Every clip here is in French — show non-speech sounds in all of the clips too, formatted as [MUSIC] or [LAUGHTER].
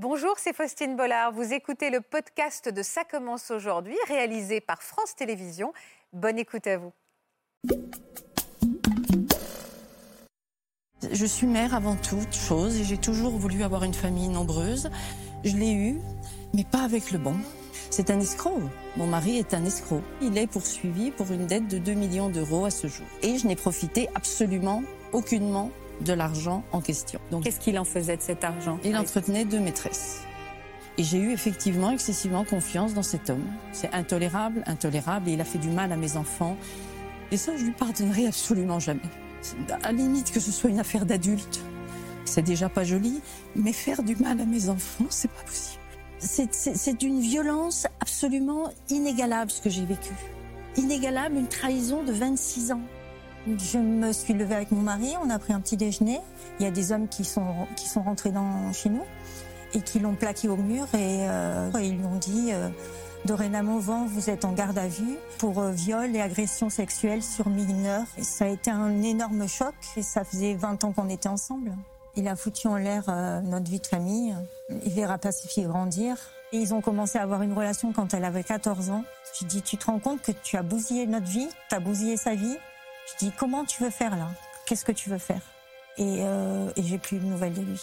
Bonjour, c'est Faustine Bollard. Vous écoutez le podcast de Ça commence aujourd'hui, réalisé par France Télévisions. Bonne écoute à vous. Je suis mère avant toute chose et j'ai toujours voulu avoir une famille nombreuse. Je l'ai eue, mais pas avec le bon. C'est un escroc. Mon mari est un escroc. Il est poursuivi pour une dette de 2 millions d'euros à ce jour. Et je n'ai profité absolument aucunement de l'argent en question. Donc, Qu'est-ce qu'il en faisait de cet argent Il entretenait deux maîtresses. Et j'ai eu effectivement excessivement confiance dans cet homme. C'est intolérable, intolérable, et il a fait du mal à mes enfants. Et ça, je lui pardonnerai absolument jamais. À la limite que ce soit une affaire d'adulte, c'est déjà pas joli, mais faire du mal à mes enfants, c'est pas possible. C'est d'une violence absolument inégalable ce que j'ai vécu. Inégalable, une trahison de 26 ans. Je me suis levée avec mon mari, on a pris un petit déjeuner. Il y a des hommes qui sont, qui sont rentrés dans, chez nous et qui l'ont plaqué au mur et, euh, ils lui ont dit euh, dorénavant vous êtes en garde à vue pour euh, viol et agression sexuelle sur mineurs. Ça a été un énorme choc et ça faisait 20 ans qu'on était ensemble. Il a foutu en l'air euh, notre vie de famille. Il verra pacifier grandir. Et ils ont commencé à avoir une relation quand elle avait 14 ans. Je dis, tu te rends compte que tu as bousillé notre vie, tu as bousillé sa vie? Je dis, comment tu veux faire là? Qu'est-ce que tu veux faire? Et, euh, et j'ai plus de nouvelles de lui.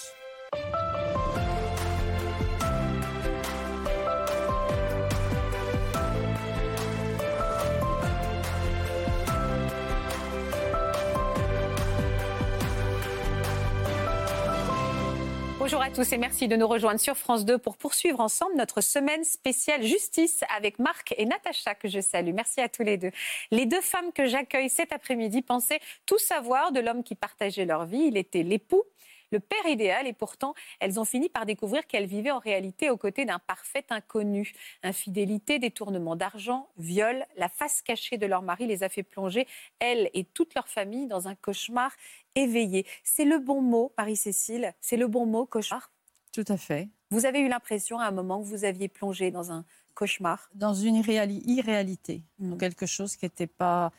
Bonjour à tous et merci de nous rejoindre sur France 2 pour poursuivre ensemble notre semaine spéciale justice avec Marc et Natacha que je salue. Merci à tous les deux. Les deux femmes que j'accueille cet après-midi pensaient tout savoir de l'homme qui partageait leur vie. Il était l'époux le père idéal et pourtant elles ont fini par découvrir qu'elles vivaient en réalité aux côtés d'un parfait inconnu. Infidélité, détournement d'argent, viol, la face cachée de leur mari les a fait plonger, elles et toute leur famille, dans un cauchemar éveillé. C'est le bon mot, Marie-Cécile, c'est le bon mot, cauchemar? Tout à fait. Vous avez eu l'impression à un moment que vous aviez plongé dans un cauchemar? Dans une irréalité, mmh. quelque chose qui n'était pas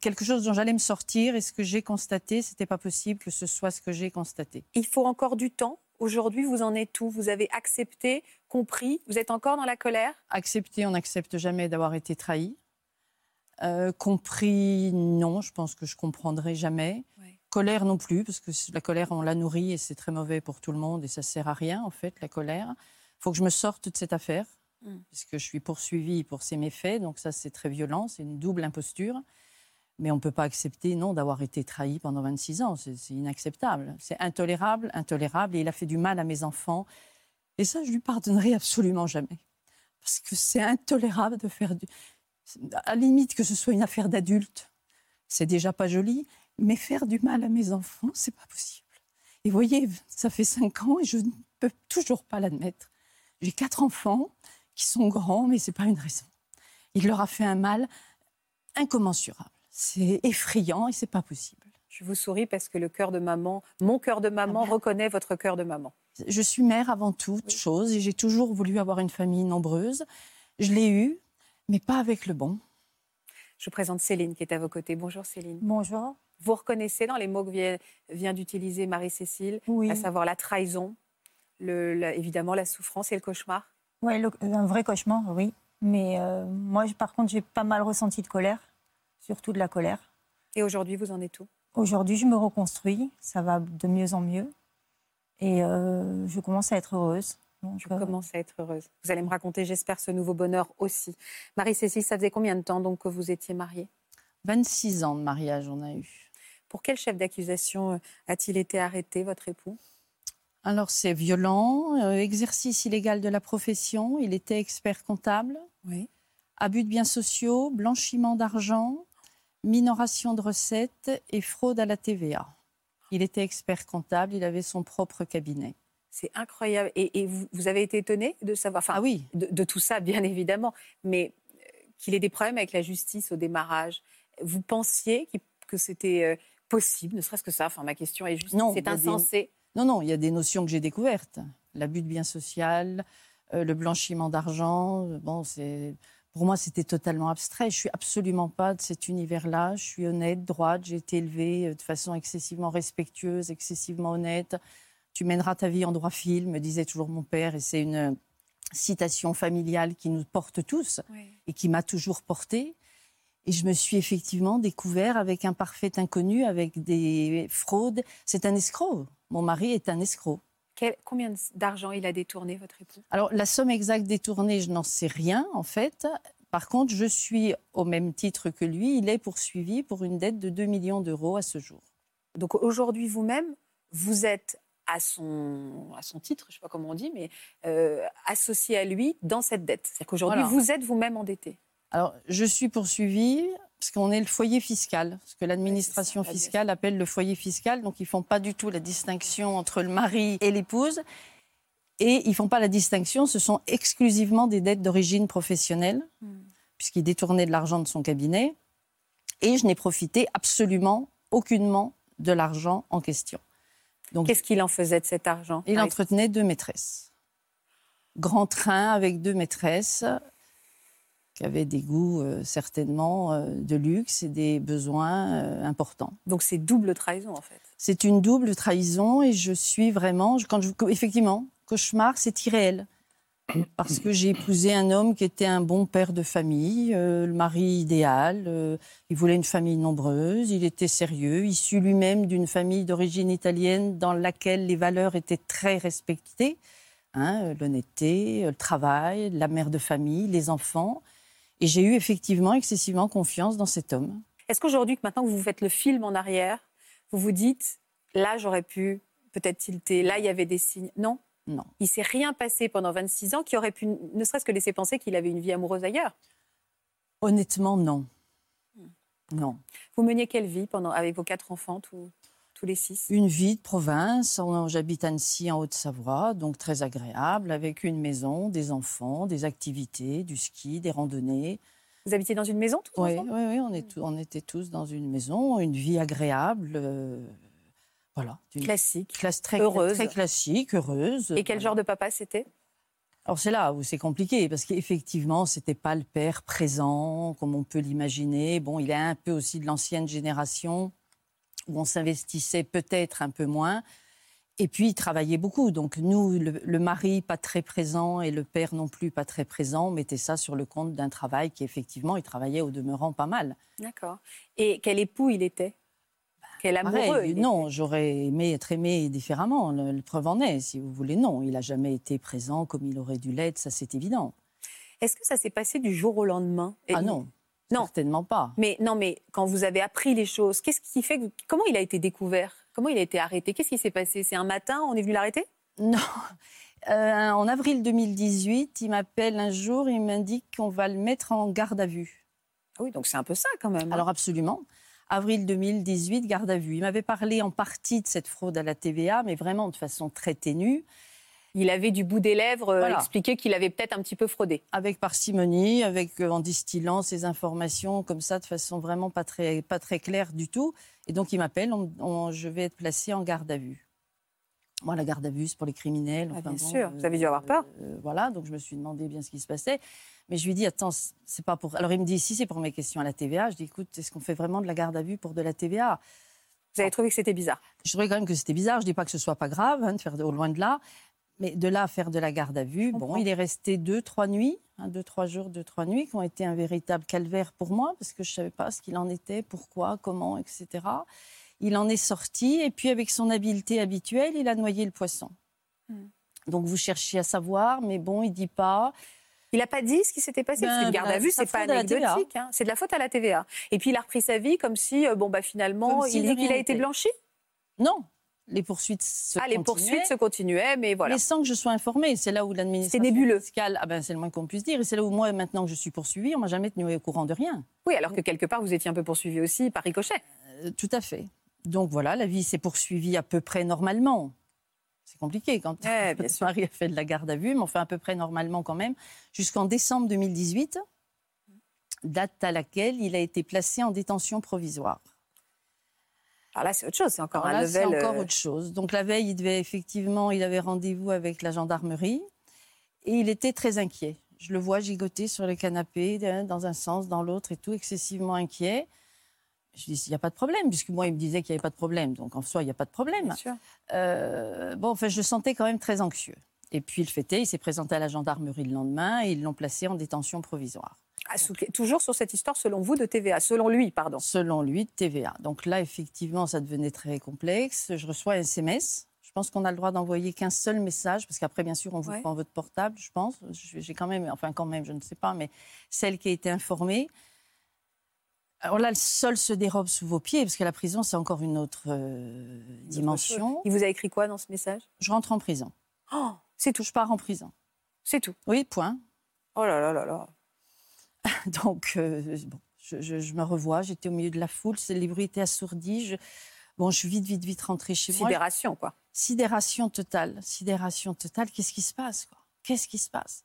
quelque chose dont j'allais me sortir et ce que j'ai constaté, c'était pas possible que ce soit ce que j'ai constaté. Il faut encore du temps. Aujourd'hui, vous en êtes où? Vous avez accepté, compris? Vous êtes encore dans la colère? Accepté, on n'accepte jamais d'avoir été trahi. Euh, compris, non, je pense que je comprendrai jamais. Colère non plus, parce que la colère, on la nourrit et c'est très mauvais pour tout le monde et ça sert à rien, en fait, la colère. Il faut que je me sorte de cette affaire, mm. puisque je suis poursuivie pour ces méfaits, donc ça, c'est très violent, c'est une double imposture. Mais on ne peut pas accepter, non, d'avoir été trahi pendant 26 ans. C'est inacceptable. C'est intolérable, intolérable. Et il a fait du mal à mes enfants. Et ça, je lui pardonnerai absolument jamais. Parce que c'est intolérable de faire du... À la limite que ce soit une affaire d'adulte, c'est déjà pas joli. Mais faire du mal à mes enfants, c'est pas possible. Et voyez, ça fait cinq ans et je ne peux toujours pas l'admettre. J'ai quatre enfants qui sont grands, mais c'est pas une raison. Il leur a fait un mal incommensurable. C'est effrayant et c'est pas possible. Je vous souris parce que le cœur de maman, mon cœur de maman, ah ben. reconnaît votre cœur de maman. Je suis mère avant toute chose et j'ai toujours voulu avoir une famille nombreuse. Je l'ai eue, mais pas avec le bon. Je vous présente Céline qui est à vos côtés. Bonjour Céline. Bonjour. Vous reconnaissez dans les mots que vient, d'utiliser Marie-Cécile, à savoir la trahison, évidemment la souffrance et le cauchemar? Oui, un vrai cauchemar, oui. Mais euh, moi, par contre, j'ai pas mal ressenti de colère surtout de la colère. Et aujourd'hui, vous en êtes où? Aujourd'hui, je me reconstruis, ça va de mieux en mieux. Et euh, je commence à être heureuse. je commence à être heureuse. Vous allez me raconter, j'espère, ce nouveau bonheur aussi. Marie-Cécile, ça faisait combien de temps donc que vous étiez mariée? 26 ans de mariage, on a eu. Pour quel chef d'accusation euh, a-t-il été arrêté, votre époux? Alors, c'est violent, euh, exercice illégal de la profession. Il était expert comptable. Oui. Abus de biens sociaux, blanchiment d'argent, minoration de recettes et fraude à la TVA. Il était expert comptable, il avait son propre cabinet. C'est incroyable. Et, vous, avez été étonné de savoir, enfin, ah oui. de, tout ça, bien évidemment, mais euh, qu'il ait des problèmes avec la justice au démarrage. Vous pensiez que c'était euh, possible, ne serait-ce que ça? Enfin, ma question est juste, non, c'est insensé. Non, non, il y a des notions que j'ai découvertes. L'abus de biens sociaux, euh, le blanchiment d'argent. Bon, c'est pour moi, c'était totalement abstrait. Je suis absolument pas de cet univers-là. Je suis honnête, droite. J'ai été élevée euh, de façon excessivement respectueuse, excessivement honnête. Tu mèneras ta vie en droit fil, me disait toujours mon père, et c'est une citation familiale qui nous porte tous et qui m'a toujours portée. Et je me suis effectivement découvert avec un parfait inconnu, avec des fraudes. C'est un escroc. Mon mari est un escroc. Combien d'argent il a détourné, votre époux? Alors, la somme exacte détournée, je n'en sais rien, en fait. Par contre, je suis au même titre que lui. Il est poursuivi pour une dette de 2 millions d'euros à ce jour. Donc aujourd'hui, vous-même, vous êtes à son, à son titre, je ne sais pas comment on dit, mais euh, associé à lui dans cette dette. C'est-à-dire qu'aujourd'hui, vous êtes vous-même endetté. Alors, je suis poursuivie parce qu'on est le foyer fiscal, ce que l'administration fiscale appelle le foyer fiscal. Donc, ils ne font pas du tout la distinction entre le mari et l'épouse. Et ils ne font pas la distinction, ce sont exclusivement des dettes d'origine professionnelle, hmm. puisqu'il détournait de l'argent de son cabinet. Et je n'ai profité absolument, aucunement de l'argent en question. Qu'est-ce qu'il en faisait de cet argent Il entretenait deux maîtresses. Grand train avec deux maîtresses qui avaient des goûts euh, certainement euh, de luxe et des besoins euh, importants. Donc c'est double trahison en fait. C'est une double trahison et je suis vraiment, quand je, effectivement, cauchemar, c'est irréel [COUGHS] parce que j'ai épousé un homme qui était un bon père de famille, le mari idéal. Il voulait une famille nombreuse, il était sérieux, issu lui-même d'une famille d'origine italienne dans laquelle les valeurs étaient très respectées. Hein, l'honnêteté, le travail, la mère de famille, les enfants. Et j'ai eu effectivement excessivement confiance dans cet homme. Est-ce qu'aujourd'hui, maintenant que vous faites le film en arrière, vous vous dites, là j'aurais pu peut-être tilter, là il y avait des signes Non non. Il s'est rien passé pendant 26 ans qui aurait pu ne serait-ce que laisser penser qu'il avait une vie amoureuse ailleurs Honnêtement, non. Hmm. Non. Vous meniez quelle vie pendant, avec vos quatre enfants, tous, tous les six Une vie de province. J'habite Annecy, en Haute-Savoie, donc très agréable, avec une maison, des enfants, des activités, du ski, des randonnées. Vous habitiez dans une maison tous oui, oui, oui, on, est on était tous dans une maison, une vie agréable. Euh, voilà. Classique. Classe très, heureuse. Très classique, heureuse. Et quel genre de papa c'était? Alors c'est là où c'est compliqué parce qu'effectivement c'était pas le père présent comme on peut l'imaginer. Bon, il est un peu aussi de l'ancienne génération où on s'investissait peut-être un peu moins. Et puis il travaillait beaucoup. Donc nous, le, mari pas très présent et le père non plus pas très présent, mettaient ça sur le compte d'un travail qui effectivement il travaillait au demeurant pas mal. D'accord. Et quel époux il était? Quel amoureux. non, j'aurais aimé être aimé différemment. Le, preuve en est, si vous voulez, non. Il n'a jamais été présent comme il aurait dû l'être, ça c'est évident. Est-ce que ça s'est passé du jour au lendemain? Ah non. Non, certainement pas. Mais non, mais quand vous avez appris les choses, qu'est-ce qui fait que comment il a été découvert? Comment il a été arrêté? Qu'est-ce qui s'est passé? C'est un matin, on est venu l'arrêter? Non. [LAUGHS] Euh, en avril 2018, il m'appelle un jour, il m'indique qu'on va le mettre en garde à vue. Ah oui, donc c'est un peu ça quand même. Hein. Alors absolument avril 2018, garde à vue. Il m'avait parlé en partie de cette fraude à la TVA, mais vraiment de façon très ténue. Il avait du bout des lèvres euh, expliqué qu'il avait peut-être un petit peu fraudé. Avec parcimonie, avec, euh, en distillant ces informations comme ça de façon vraiment pas très, pas très claire du tout. Et donc il m'appelle, je vais être placé en garde à vue. Moi, la garde à vue, c'est pour les criminels. Ah, bien sûr, vous avez dû avoir peur. Euh, voilà, donc je me suis demandé bien ce qui se passait. Mais je lui dis, attends, c'est pas pour. Alors il me dit, si c'est pour mes questions à la TVA. Je dis, écoute, est-ce qu'on fait vraiment de la garde à vue pour de la TVA Vous avez trouvé que c'était bizarre Je trouvais quand même que c'était bizarre. Je dis pas que ce soit pas grave hein, de faire de, au loin de là. Mais de là à faire de la garde à vue, bon, il est resté deux, trois nuits, hein, deux, trois jours, deux, trois nuits, qui ont été un véritable calvaire pour moi, parce que je savais pas ce qu'il en était, pourquoi, comment, etc. Il en est sorti, et puis avec son habileté habituelle, il a noyé le poisson. Hmm. Donc vous cherchiez à savoir, mais bon, il dit pas. Il n'a pas dit ce qui s'était passé. parce ben, garde à vue, c'est pas anecdotique. Hein. C'est de la faute à la TVA. Et puis il a repris sa vie comme si, euh, bon, bah finalement, il dit qu'il a été blanchi? Non. Les poursuites se ah, les poursuites se continuaient, mais voilà. Mais sans que je sois informée. C'est là où l'administration fiscale, ah ben, c'est le moins qu'on puisse dire. Et c'est là où moi, maintenant que je suis poursuivie, on m'a jamais tenu au courant de rien. Oui, alors que quelque part, vous étiez un peu poursuivi aussi par ricochet. Euh, tout à fait. Donc voilà, la vie s'est poursuivie à peu près normalement. C'est compliqué quand ouais, [LAUGHS] son mari a fait de la garde à vue, mais on fait à peu près normalement quand même, jusqu'en décembre 2018, date à laquelle il a été placé en détention provisoire. Alors là, c'est autre chose, c'est encore un level. C'est encore euh, autre chose. Donc la veille, il devait effectivement, il avait rendez-vous avec la gendarmerie et il était très inquiet. Je le vois gigoter sur le canapé, dans un sens, dans l'autre et tout, excessivement inquiet. Je dis, il n'y a pas de problème, puisque moi, il me disait qu'il n'y avait pas de problème. Donc, en soi, il n'y a pas de problème. Euh, bon, enfin, je le sentais quand même très anxieux. Et puis, il fêtait, il s'est présenté à la gendarmerie le lendemain et ils l'ont placé en détention provisoire. Ah, toujours sur cette histoire, selon vous, de TVA, selon lui, pardon. Selon lui, de TVA. Donc là, effectivement, ça devenait très complexe. Je reçois un SMS. Je pense qu'on a le droit d'envoyer qu'un seul message, parce qu'après, bien sûr, on vous prend votre portable, je pense. J'ai quand même, enfin quand même, je ne sais pas, mais celle qui a été informée. Alors là, le sol se dérobe sous vos pieds, parce que la prison, c'est encore une autre euh, dimension. Il vous a écrit quoi dans ce message? Je rentre en prison. Oh, c'est tout. Je pars en prison. C'est tout. Oui, point. Oh là là là là. [LAUGHS] Donc, euh, bon, je, me revois, j'étais au milieu de la foule, les bruits étaient assourdis. Je, bon, je suis vite, vite, vite rentrée chez moi. Sidération, quoi. Sidération totale, sidération totale. Qu'est-ce qui se passe, quoi? Qu'est-ce qui se passe?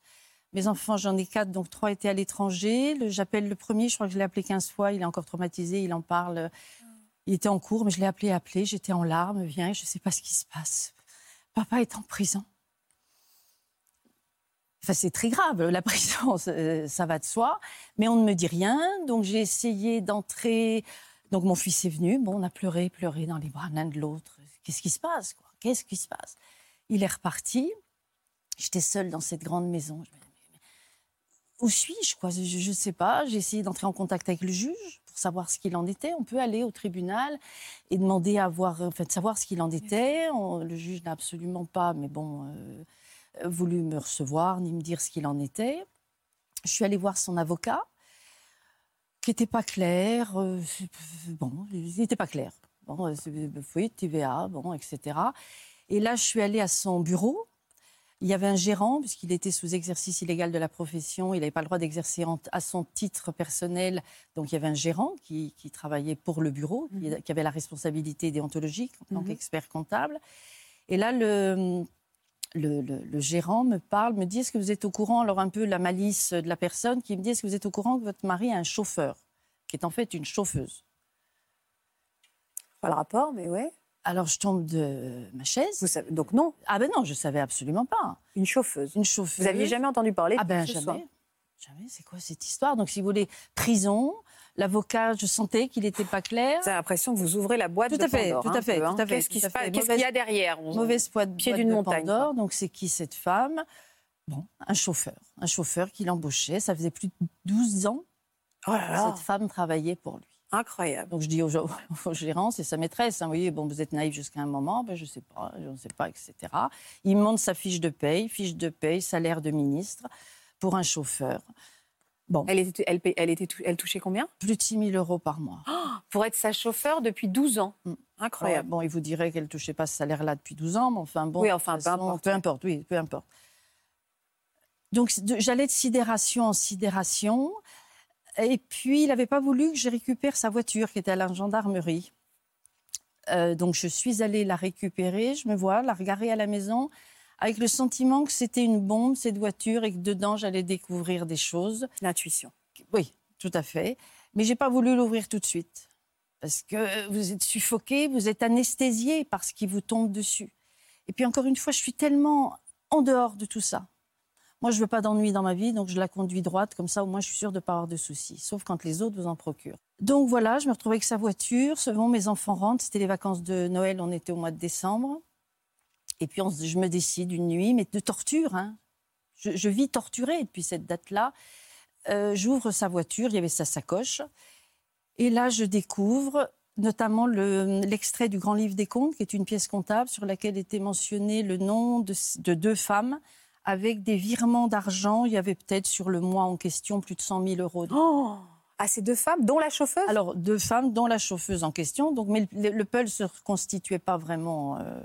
Mes enfants, j'en ai quatre, donc trois étaient à l'étranger. J'appelle le premier, je crois que je l'ai appelé 15 fois, il est encore traumatisé, il en parle. Il était en cours, mais je l'ai appelé, appelé, j'étais en larmes, viens, je ne sais pas ce qui se passe. Papa est en prison. Enfin, c'est très grave, la [LAUGHS] prison, ça va de soi. Mais on ne me dit rien. Donc, j'ai essayé d'entrer. Donc, mon fils est venu. Bon, on a pleuré, pleuré dans les bras l'un de l'autre. Qu'est-ce qui se passe Qu'est-ce qui se passe? Il est reparti. J'étais seule dans cette grande maison. Où suis-je quoi? Je ne sais pas. J'ai essayé d'entrer en contact avec le juge pour savoir ce qu'il en était. On peut aller au tribunal et demander à voir, enfin, de savoir ce qu'il en était. le juge n'a absolument pas, mais bon. Euh, voulu me recevoir ni me dire ce qu'il en était. Je suis allée voir son avocat, qui n'était pas clair. Euh, bon, il n'était pas clair. Bon, euh, oui, TVA, bon, etc. Et là, je suis allée à son bureau. Il y avait un gérant, puisqu'il était sous exercice illégal de la profession. Il n'avait pas le droit d'exercer à son titre personnel. Donc, il y avait un gérant qui, travaillait pour le bureau, mhm. qui, avait la responsabilité déontologique en tant mhm. qu'expert comptable. Et là, le, le, gérant me parle, me dit est-ce que vous êtes au courant, alors un peu la malice de la personne, qui me dit est-ce que vous êtes au courant que votre mari a un chauffeur, qui est en fait une chauffeuse? Pas le rapport, mais ouais. Alors je tombe de ma chaise. Vous savez, donc non Ah ben non, je savais absolument pas. Une chauffeuse Une chauffeuse. Vous aviez jamais entendu parler Ah ben jamais. Jamais, c'est quoi cette histoire? Donc si vous voulez, prison, L'avocat, je sentais qu'il n'était pas clair. J'ai l'impression que vous ouvrez la boîte tout de à fait, Pandore. Tout à fait, hein, tout à fait. Qu'est-ce qu'il y a derrière? Mauvaise boîte, pied d'une montagne. Pandore, donc c'est qui cette femme? Bon, un chauffeur. Un chauffeur qui l'embauchait. Ça faisait plus de 12 ans oh là là. cette femme travaillait pour lui. Incroyable. Donc je dis au, [LAUGHS] au gérant, c'est sa maîtresse. Hein, vous voyez, bon, vous êtes naïf jusqu'à un moment, ben, je ne sais pas, je ne sais pas, etc. Il monte sa fiche de paye, fiche de paye, salaire de ministre pour un chauffeur. Elle, était, elle, elle, était, elle touchait combien? Plus de 6 000 euros par mois. Oh, pour être sa chauffeur depuis 12 ans. Mm. Incroyable. bon, il vous dirait qu'elle ne touchait pas ce salaire-là depuis 12 ans, mais enfin bon. Oui, enfin, peu importe. Peu importe, oui, peu importe. Donc j'allais de sidération en sidération. Et puis, il n'avait pas voulu que je récupère sa voiture qui était à la gendarmerie. Euh, donc, je suis allée la récupérer. Je me vois, la regarder à la maison avec le sentiment que c'était une bombe, cette voiture, et que dedans, j'allais découvrir des choses. L'intuition. Oui, tout à fait. Mais j'ai pas voulu l'ouvrir tout de suite. Parce que vous êtes suffoqué, vous êtes anesthésié par ce qui vous tombe dessus. Et puis encore une fois, je suis tellement en dehors de tout ça. Moi, je veux pas d'ennui dans ma vie, donc je la conduis droite, comme ça au moins je suis sûre de ne pas avoir de soucis, sauf quand les autres vous en procurent. Donc voilà, je me retrouvais avec sa voiture, souvent mes enfants rentrent, c'était les vacances de Noël, on était au mois de décembre. Et puis je me décide une nuit, mais de torture. Hein. Je, vis torturée depuis cette date-là. Euh, j'ouvre sa voiture, il y avait sa sacoche. Et là, je découvre notamment l'extrait du Grand Livre des Comptes, qui est une pièce comptable sur laquelle était mentionné le nom de, deux femmes avec des virements d'argent. Il y avait peut-être sur le mois en question plus de 100 000 euros. Oh à ces deux femmes, dont la chauffeuse? Alors, deux femmes, dont la chauffeuse en question. Donc, mais le, le ne se reconstituait pas vraiment euh,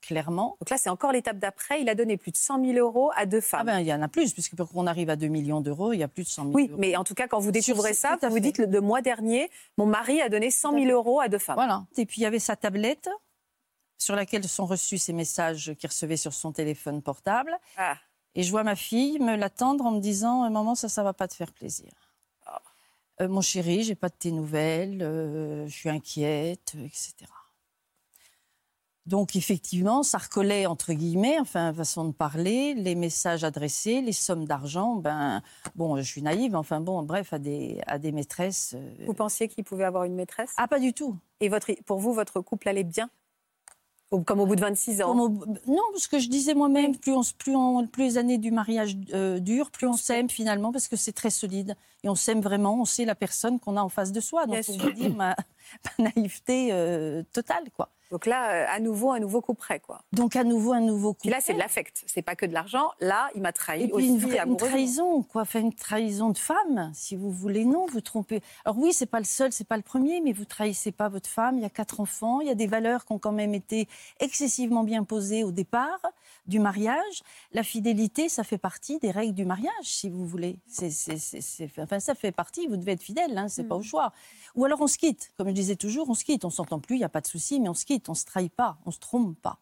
clairement. Donc là, c'est encore l'étape d'après. Il a donné plus de 100 000 euros à deux femmes. Ah ben, il y en a plus, puisque pour qu'on arrive à 2 millions d'euros, il y a plus de 100 000 oui, euros. mais en tout cas, quand vous découvrez ça, vous dites le mois dernier, mon mari a donné 100 000 euros à deux femmes. Voilà. Et puis, il y avait sa tablette sur laquelle sont reçus ces messages qu'il recevait sur son téléphone portable. Ah. Et je vois ma fille me l'attendre en me disant Maman, ça, ça va pas te faire plaisir. Euh, mon chéri, j'ai pas de tes nouvelles, euh, je suis inquiète, etc. Donc effectivement, ça recollait entre guillemets, enfin façon de parler, les messages adressés, les sommes d'argent. Ben bon, je suis naïve, enfin bon, bref, à des à des maîtresses. euh, Vous pensiez qu'il pouvait avoir une maîtresse? Ah pas du tout. Et votre, pour vous, votre couple allait bien? Comme au bout de 26 ans au- Non, parce que je disais moi-même, plus, on, plus, on- plus les années du mariage euh, durent, plus on s'aime finalement, parce que c'est très solide. Et on s'aime vraiment, on sait la personne qu'on a en face de soi. Donc, Bien vous dire ma, ma naïveté euh, totale, quoi. Donc là, euh, à nouveau, un nouveau coup près, quoi. Donc, à nouveau, un nouveau coup. Puis là, c'est de l'affect. C'est pas que de l'argent. Là, il m'a trahi Et puis aussi une, vraie- une trahison, quoi. Enfin, une trahison de femme, si vous voulez. Non, vous trompez. Alors oui, c'est pas le seul, c'est pas le premier, mais vous trahissez pas votre femme. Il y a quatre enfants. Il y a des valeurs qui ont quand même été excessivement bien posées au départ du mariage. La fidélité, ça fait partie des règles du mariage, si vous voulez. C'est, c'est- c'est- c'est- enfin, ça fait partie. Vous devez être fidèle, hein, c'est pas au choix. Ou alors on se quitte. Comme je disais toujours, on se quitte. On s'entend plus, il y a pas de souci, mais on se quitte. On se trahit pas, on se trompe pas.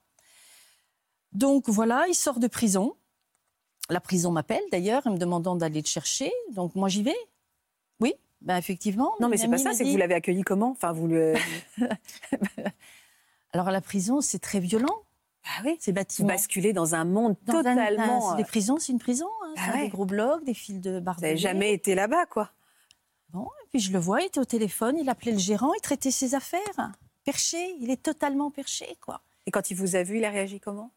Donc voilà, il sort de prison. La prison m'appelle d'ailleurs, en me demandant d'aller le chercher. Donc moi j'y vais. Oui, ben effectivement. Non, mais c'est pas ça. C'est que vous l'avez accueilli comment? Enfin, vous le. [LAUGHS] Alors la prison, c'est très violent. Ah oui. Ces Vous bâtiments. basculez dans un monde Dans un- totalement. un- euh, les prisons, c'est une prison. hein. C'est ouais. Des gros blocs, des fils de Vous barbelés. n'avez jamais été là-bas, quoi. Bon, et puis je le vois, il était au téléphone, il appelait le gérant, il traitait ses affaires. Perché, il est totalement perché, quoi. Et quand il vous a vu, il a réagi comment?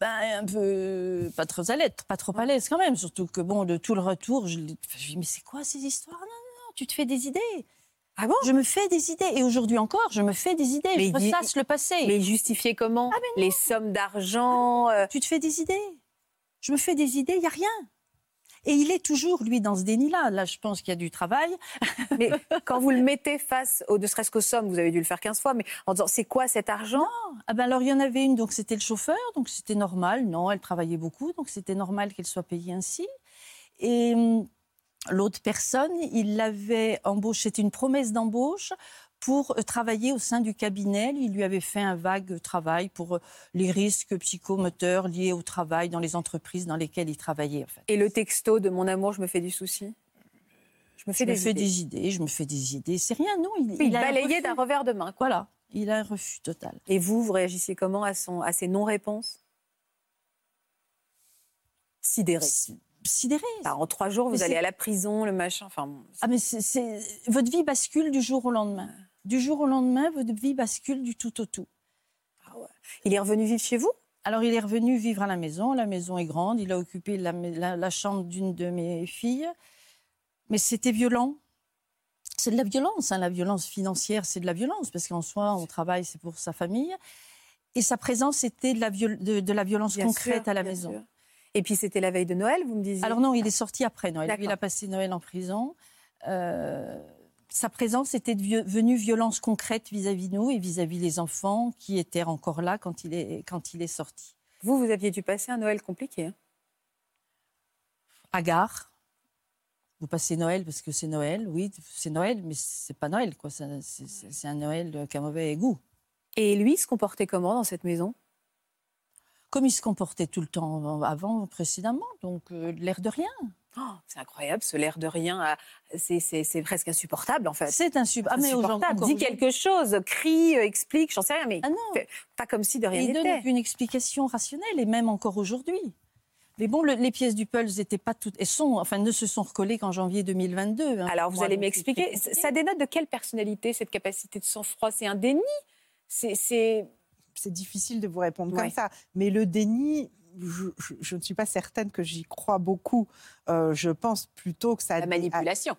Ben, un peu pas trop à l'aise, pas trop à l'aise quand même. Surtout que bon, de tout le retour, je, lui dis mais c'est quoi ces histoires? Non, non, non, tu te fais des idées. Ah bon? Je me fais des idées et aujourd'hui encore, je me fais des idées. Mais je ressasse le passé. Mais justifier comment? Ah, Les sommes d'argent euh, Tu te fais des idées. Je me fais des idées, il y a rien. Et il est toujours lui dans ce déni-là. Là, je pense qu'il y a du travail. [LAUGHS] Mais quand vous le mettez face, au, ne serait-ce qu'aux sommes, vous avez dû le faire 15 fois, mais en disant c'est quoi cet argent? Ah ben alors il y en avait une, donc c'était le chauffeur, donc c'était normal. Non, elle travaillait beaucoup, donc c'était normal qu'elle soit payée ainsi. Et hum, l'autre personne, il l'avait embauché, c'était une promesse d'embauche pour euh, travailler au sein du cabinet. Il lui avait fait un vague travail pour euh, les risques psychomoteurs liés au travail dans les entreprises dans lesquelles il travaillait. En fait. Et le texto de mon amour, je me fais du souci? Je me Je fais me des fais idées. des idées, je me fais des idées. C'est rien, non. Il, il a un balayé refus. d'un revers de main. quoi. Voilà, il a un refus total. Et vous, vous réagissiez comment à, son, à ses non-réponses? Sidéré. Sidéré. Enfin, en trois jours, vous allez à la prison, le machin. Enfin, bon, Ah mais votre vie bascule du jour au lendemain. Du jour au lendemain, votre vie bascule du tout au tout. il est revenu vivre chez vous? Alors il est revenu vivre à la maison. La maison est grande. Il a occupé la, la- la chambre d'une de mes filles. Mais c'était violent. C'est de la violence. hein. La violence financière, c'est de la violence parce qu'en soi, on travaille, c'est pour sa famille. Et sa présence, c'était de la, viol- de, de la violence Bien concrète sûr, à la maison. sûr. Et puis c'était la veille de Noël, vous me disiez? Alors non, il est sorti après Noël. Lui, il a passé Noël en prison. Euh, sa présence était devenue violence concrète vis-à-vis de nous et vis-à-vis des enfants qui étaient encore là quand il est, quand il est sorti. Vous, vous aviez dû passer un Noël compliqué. hein. Hagard, vous passez Noël parce que c'est Noël, oui, c'est Noël, mais c'est pas Noël, quoi. C'est- un Noël qui a mauvais goût. Et lui, il se comportait comment dans cette maison? Comme il se comportait tout le temps avant, précédemment, donc euh, l'air de rien. Oh, C'est incroyable, ce l'air de rien. C'est presque insupportable, en fait. C'est insupportable. Ah, mais aujourd'hui- insupportable. encore Dis aujourd'hui- quelque chose, crie, euh, explique, j'en sais rien, mais Ah non. pas comme si de rien Et il donne n'était. aucune explication rationnelle, et même encore aujourd'hui. Mais bon, le- les pièces du Pulse n'étaient pas toutes, elles sont, enfin, ne se sont recollées qu'en janvier 2022. hein, Alors, vous moi, allez m'expliquer. Ça dénote de quelle personnalité, cette capacité de sang-froid? C'est un déni? C'est- C'est. c'est difficile de vous répondre Ouais. comme ça. Mais le déni, je, je- je ne suis pas certaine que j'y crois beaucoup. Euh, je pense plutôt que ça. La manipulation.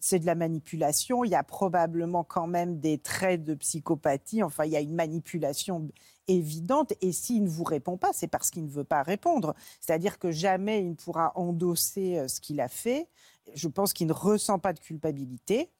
C'est de la manipulation. Il y a probablement quand même des traits de psychopathie. Enfin, il y a une manipulation évidente. Et s'il ne vous répond pas, c'est parce qu'il ne veut pas répondre. C'est-à-dire que jamais il ne pourra endosser euh, ce qu'il a fait. Je pense qu'il ne ressent pas de culpabilité.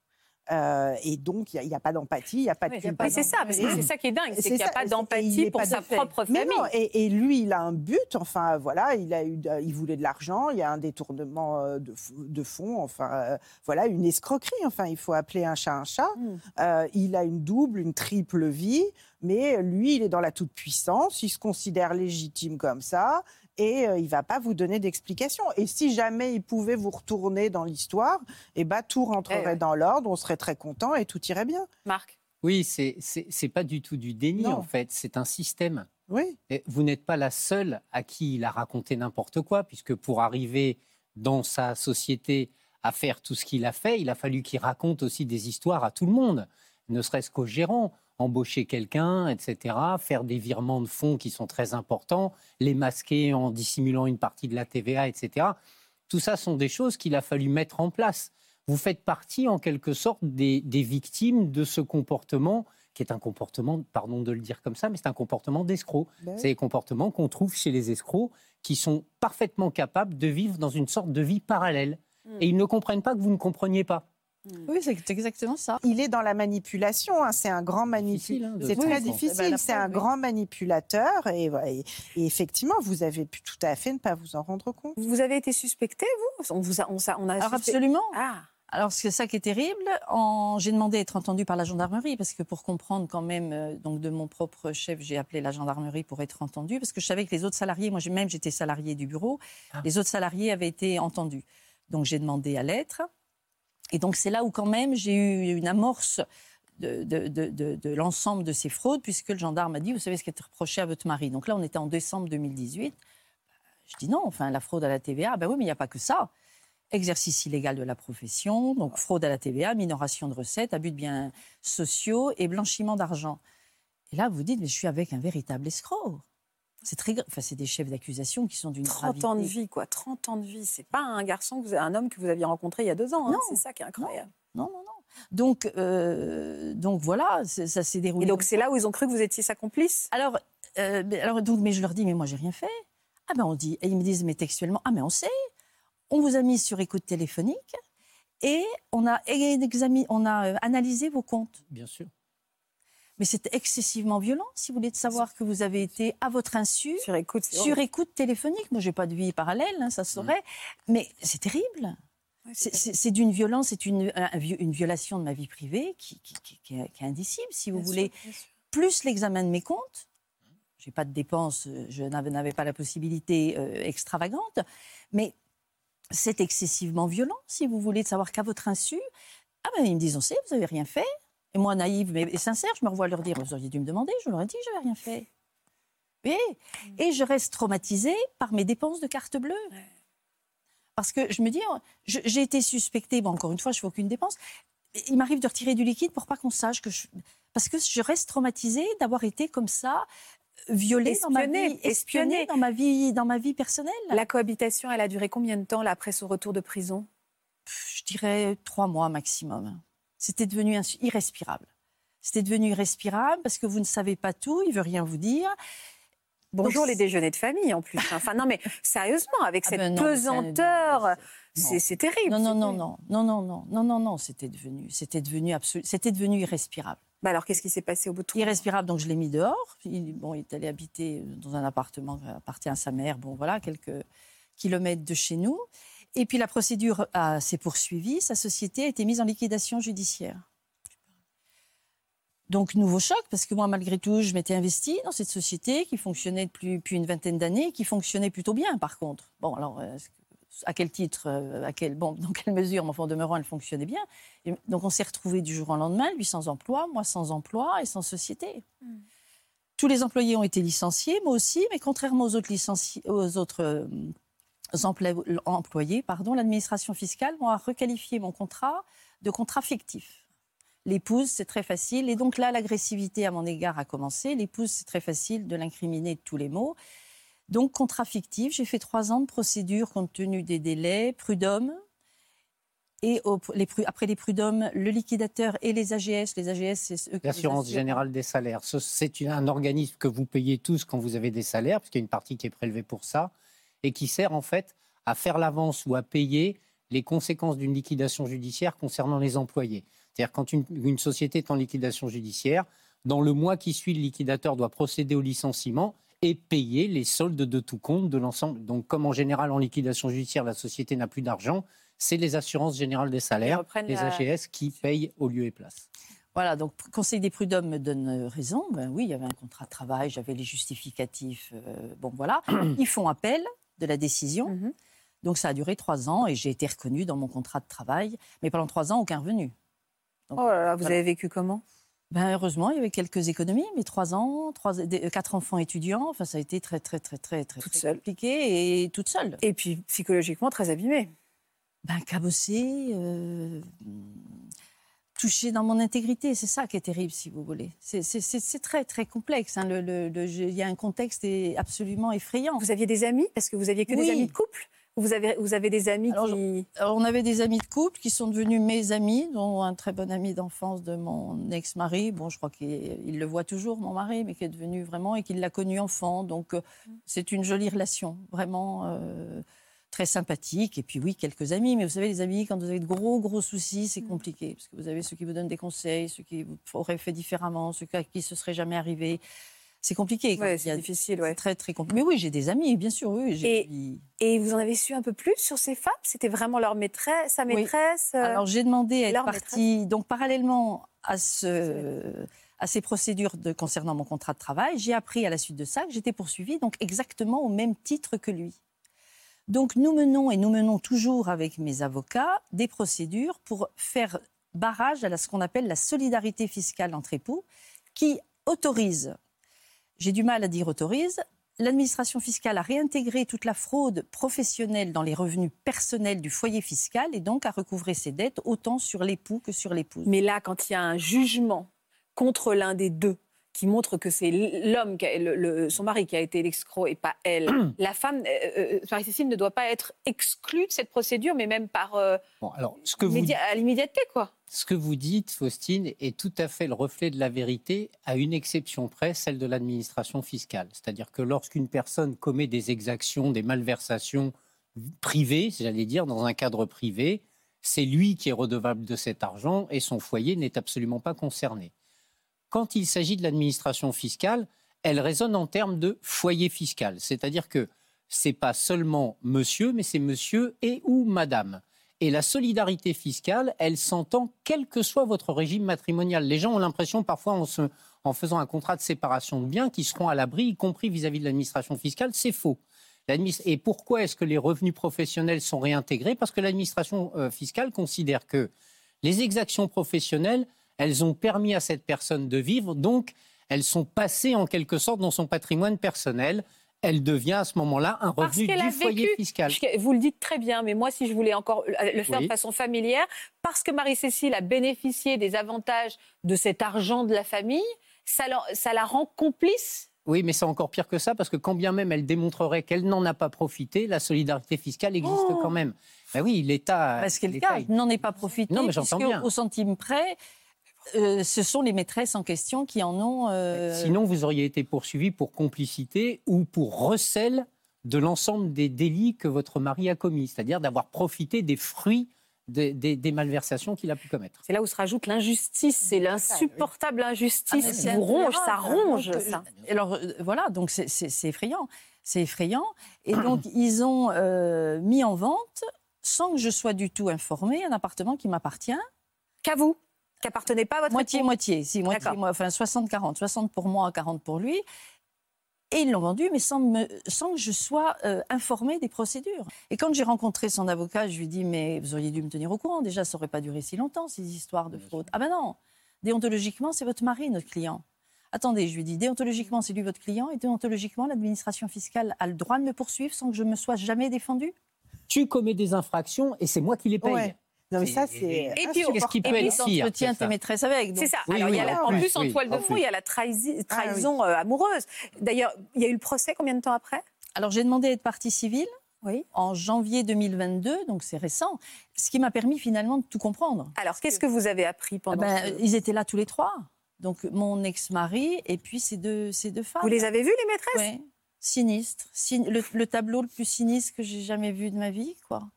Euh, et donc, il n'y a, pas d'empathie, il n'y a pas de culpabilité. c'est ça, parce que c'est ça qui est dingue, c'est qu'il n'y a ça, pas d'empathie pour pas sa fait. propre Mais famille. non, et, et lui, il a un but. Enfin, voilà, il a eu, il voulait de l'argent. Il y a un détournement euh, de, fonds. Enfin, euh, voilà, une escroquerie. Enfin, il faut appeler un chat un chat. Mm. Euh, il a une double, une triple vie, mais lui, il est dans la toute puissance. Il se considère légitime comme ça. Et euh, il va pas vous donner d'explication. Et si jamais il pouvait vous retourner dans l'histoire, eh ben tout rentrerait Eh ouais. dans l'ordre, on serait très content et tout irait bien. Marc Oui, c'est c'est pas du tout du déni en fait, c'est un système. Oui. Et vous n'êtes pas la seule à qui il a raconté n'importe quoi, puisque pour arriver dans sa société à faire tout ce qu'il a fait, il a fallu qu'il raconte aussi des histoires à tout le monde, ne serait-ce qu'aux gérants, embaucher quelqu'un, etc., faire des virements de fonds qui sont très importants, les masquer en dissimulant une partie de la TVA, etc. Tout ça sont des choses qu'il a fallu mettre en place. Vous faites partie, en quelque sorte, des, des victimes de ce comportement qui est un comportement, pardon de le dire comme ça, mais c'est un comportement d'escroc. Ben c'est des comportements qu'on trouve chez les escrocs qui sont parfaitement capables de vivre dans une sorte de vie parallèle. Hmm. Et ils ne comprennent pas que vous ne compreniez pas. Hmm. Oui, c'est exactement ça. Il est dans la manipulation. Hein. C'est un grand manipulateur. Hein, c'est très difficile. Ben, c'est un grand manipulateur. Et, effectivement, vous avez pu tout à fait ne pas vous en rendre compte. Vous avez été suspecté, vous? On vous a, on, on a Alors, absolument. Ah. Alors, c'est ça qui est terrible. J'ai demandé à être entendu par la gendarmerie parce que pour comprendre quand même, euh, donc de mon propre chef, j'ai appelé la gendarmerie pour être entendu parce que je savais que les autres salariés, moi même j'étais salarié du bureau, ah. les autres salariés avaient été entendus. Donc j'ai demandé à l'être. Et donc c'est là où quand même j'ai eu une amorce de, l'ensemble de ces fraudes, puisque le gendarme a dit, vous savez ce qui est reproché à votre mari. Donc là, on était en décembre 2018. Je dis non, enfin, la fraude à la TVA, ben oui, mais il n'y a pas que ça exercice illégal de la profession, donc fraude à la TVA, minoration de recettes, abus de biens sociaux et blanchiment d'argent. Et là, vous dites, mais je suis avec un véritable escroc. C'est très, enfin, c'est des chefs d'accusation qui sont d'une 30 ans de vie, quoi. 30 ans de vie. C'est pas un garçon, que vous, un homme que vous aviez rencontré il y a deux ans. Hein. C'est ça qui est incroyable. Non, non, non. Donc, euh, donc voilà, ça s'est déroulé. Et donc c'est là où ils ont cru que vous étiez sa complice? Alors, euh, alors donc, mais je leur dis, mais moi j'ai rien fait. Ah ben on dit, et ils me disent, mais textuellement, ah mais on sait, on vous a mis sur écoute téléphonique et on a, on a euh, analysé vos comptes. Bien sûr. Mais c'est excessivement violent, si vous voulez, de savoir que vous avez été à votre insu sur écoute, sur écoute téléphonique. Moi, j'ai pas de vie parallèle, hein, ça saurait. Mm. Mais c'est terrible. c'est d'une violence, c'est une, une, violation de ma vie privée qui, est, indicible, si vous voulez. Plus l'examen de mes comptes, j'ai pas de dépenses, je n'avais pas la possibilité euh, extravagante, mais c'est excessivement violent, si vous voulez, de savoir qu'à votre insu, ah ben ils me disent, on sait, vous n'avez rien fait. Et moi, naïve mais sincère, je me revois leur dire, vous auriez dû me demander, je leur ai dit, je n'avais rien fait. Et, et je reste traumatisée par mes dépenses de carte bleue. Parce que je me dis, j'ai été suspectée, bon, encore une fois, je ne fais aucune dépense. Il m'arrive de retirer du liquide pour pas qu'on sache que je. Parce que je reste traumatisée d'avoir été comme ça, violée dans ma vie, espionnée dans ma vie, dans ma vie personnelle. La cohabitation, elle a duré combien de temps après son retour de prison? Je dirais trois mois maximum. C'était devenu irrespirable. C'était devenu irrespirable parce que vous ne savez pas tout, il veut rien vous dire. Bonjour les déjeuners de famille en plus. Enfin non mais sérieusement avec ah cette ben pesanteur, c'est terrible. Non non non non non non non non non non c'était devenu c'était devenu c'était devenu irrespirable. Bah alors, qu'est-ce qui s'est passé au bout de tout Irrespirable, donc je l'ai mis dehors. Il, bon, il est allé habiter dans un appartement qui appartient à sa mère, bon voilà, quelques kilomètres de chez nous. Et puis la procédure s'est poursuivie, sa société a été mise en liquidation judiciaire. Donc nouveau choc, parce que moi, malgré tout, je m'étais investie dans cette société qui fonctionnait depuis, une vingtaine d'années, qui fonctionnait plutôt bien, par contre. Bon, alors, euh, à quel titre, euh, à quel, bon, dans quelle mesure, mais enfin, en demeurant, elle fonctionnait bien. donc on s'est retrouvés du jour au lendemain, lui sans emploi, moi sans emploi et sans société. Hmm. Tous les employés ont été licenciés, moi aussi, mais contrairement aux autres, licenciés, aux autres euh, employés, pardon, l'administration fiscale a requalifié mon contrat de contrat fictif. L'épouse, c'est très facile. Et donc là, l'agressivité à mon égard a commencé. L'épouse, c'est très facile de l'incriminer de tous les mots. Donc, contrat fictif, j'ai fait trois ans de procédure compte tenu des délais, prud'homme. Et après les prud'hommes, le liquidateur et les AGS. Les AGS, c'est L'assurance générale des salaires. C'est un organisme que vous payez tous quand vous avez des salaires, parce qu'il y a une partie qui est prélevée pour ça, et qui sert en fait à faire l'avance ou à payer les conséquences d'une liquidation judiciaire concernant les employés. C'est-à-dire quand une société est en liquidation judiciaire, dans le mois qui suit, le liquidateur doit procéder au licenciement et payer les soldes de tout compte de l'ensemble. Donc, comme en général en liquidation judiciaire, la société n'a plus d'argent, c'est les assurances générales des salaires, les AGS, qui payent au lieu et place. Voilà, donc Conseil des prud'hommes me donne raison. Ben oui, il y avait un contrat de travail, j'avais les justificatifs. Euh, bon, voilà. [CLEARS THROAT] Ils font appel de la décision. Mhm. Donc ça a duré trois ans et j'ai été reconnue dans mon contrat de travail. Mais pendant trois ans, aucun revenu. oh là là, vous avez vécu comment? Ben, heureusement, il y avait quelques économies, mais trois ans, trois, quatre enfants étudiants, enfin, ça a été très, très, très, très, très, toute seule. compliqué et toute seule. Et puis psychologiquement très abîmée. Ben, cabossée, euh, touchée dans mon intégrité, c'est ça qui est terrible, si vous voulez. C'est très, très complexe. Hein. Le, il y a un contexte absolument effrayant. Vous aviez des amis? Parce que vous aviez que des amis de couple? Vous avez, vous avez des amis qui... on avait des amis de couple qui sont devenus mes amis, dont un très bon ami d'enfance de mon ex-mari. Bon, je crois qu'il le voit toujours, mon mari, mais qui est devenu vraiment et qu'il l'a connu enfant. Donc, euh, c'est une jolie relation, vraiment euh, très sympathique. Et puis, oui, quelques amis. Mais vous savez, les amis, quand vous avez de gros, gros soucis, c'est mm. compliqué. Parce que vous avez ceux qui vous donnent des conseils, ceux qui auraient fait différemment, ceux à qui ce serait jamais arrivé c'est compliqué. c'est difficile, ouais. Très, très compliqué. Mais oui, j'ai des amis, bien sûr, oui. Et, et, vous en avez su un peu plus sur ces femmes? C'était vraiment leur maîtresse, sa maîtresse euh, Alors, j'ai demandé à être partie. Donc, parallèlement à, ce, à ces procédures de, concernant mon contrat de travail, j'ai appris à la suite de ça que j'étais poursuivie, donc exactement au même titre que lui. Donc, nous menons, et nous menons toujours avec mes avocats, des procédures pour faire barrage à ce qu'on appelle la solidarité fiscale entre époux, qui autorise j'ai du mal à dire autorise. L'administration fiscale a réintégré toute la fraude professionnelle dans les revenus personnels du foyer fiscal et donc a recouvré ses dettes autant sur l'époux que sur l'épouse. Mais là, quand il y a un jugement contre l'un des deux, qui montre que c'est l'homme, son mari qui a été l'escroc et pas elle. [CLEARS THROAT] la femme, euh, euh, Marie-Cécile, ne doit pas être exclue de cette procédure, mais même par euh, bon, alors, ce que vous, à l'immédiateté, quoi. Ce que vous dites, Faustine, est tout à fait le reflet de la vérité, à une exception près, celle de l'administration fiscale. C'est-à-dire que lorsqu'une personne commet des exactions, des malversations privées, j'allais dire, dans un cadre privé, c'est lui qui est redevable de cet argent et son foyer n'est absolument pas concerné quand il s'agit de l'administration fiscale, elle raisonne en termes de foyer fiscal. C'est-à-dire que ce n'est pas seulement monsieur, mais c'est monsieur et ou madame. Et la solidarité fiscale, elle s'entend quel que soit votre régime matrimonial. Les gens ont l'impression parfois en, faisant un contrat de séparation de biens qu'ils seront à l'abri, y compris vis-à-vis de l'administration fiscale. C'est faux. Et pourquoi est-ce que les revenus professionnels sont réintégrés? Parce que l'administration euh, fiscale considère que les exactions professionnelles elles ont permis à cette personne de vivre, donc elles sont passées en quelque sorte dans son patrimoine personnel elle devient à ce moment-là un revenu du foyer fiscal. Vous le dites très bien, mais moi, si je voulais encore le faire de façon familière, parce que Marie-Cécile a bénéficié des avantages de cet argent de la famille, ça la, rend complice oui, mais c'est encore pire que ça, parce que quand bien même elle démontrerait qu'elle n'en a pas profité, la solidarité fiscale existe oh quand même. Ben oui, l'État. Parce que le cas n'en est pas profité, non, mais puisque bien. au centime près, euh, ce sont les maîtresses en question qui en ont. Euh, Sinon, vous auriez été poursuivi pour complicité ou pour recel de l'ensemble des délits que votre mari a commis, c'est-à-dire d'avoir profité des fruits des, malversations qu'il a pu commettre. C'est là où se rajoute l'injustice, c'est l'insupportable injustice. Ah, vous ronge, ça ronge. Ça. Alors euh, voilà, donc c'est effrayant, c'est effrayant. Et donc [CLEARS THROAT] ils ont mis en vente, sans que je sois du tout informée, un appartement qui m'appartient. Qu'à vous qui appartenait pas à votre Moitié-moitié, si, moitié, enfin 60-40, 60 pour moi, 40 pour lui. Et ils l'ont vendu, mais sans, me, sans que je sois euh, informée des procédures. Et quand j'ai rencontré son avocat, je lui ai dit, mais vous auriez dû me tenir au courant. Déjà, ça n'aurait pas duré si longtemps, ces histoires de fraude. Ah ben non, déontologiquement, c'est votre mari, notre client. Attendez, je lui ai dit, déontologiquement, c'est lui votre client, et déontologiquement, l'administration fiscale a le droit de me poursuivre sans que je me sois jamais défendue? Tu commets des infractions et c'est moi qui les paye. Non, mais ça, c'est. Et puis, qu'est-ce qui peut être pire tes maîtresses avec. C'est ça. Alors, il y a en plus, en toile de fond, il y a la ah trahison euh, amoureuse. D'ailleurs, il y a eu le procès combien de temps après? Alors, j'ai demandé à être partie civile. Oui. En janvier 2022, donc c'est récent, ce qui m'a permis finalement de tout comprendre. Alors, qu'est-ce que vous avez appris pendant ben, Ils étaient là tous les trois. Donc, mon ex-mari et puis ces deux, ces deux femmes. Vous les avez vues, les maîtresses? Oui. Sinistre. le, le, tableau le plus sinistre que j'ai jamais vu de ma vie, quoi.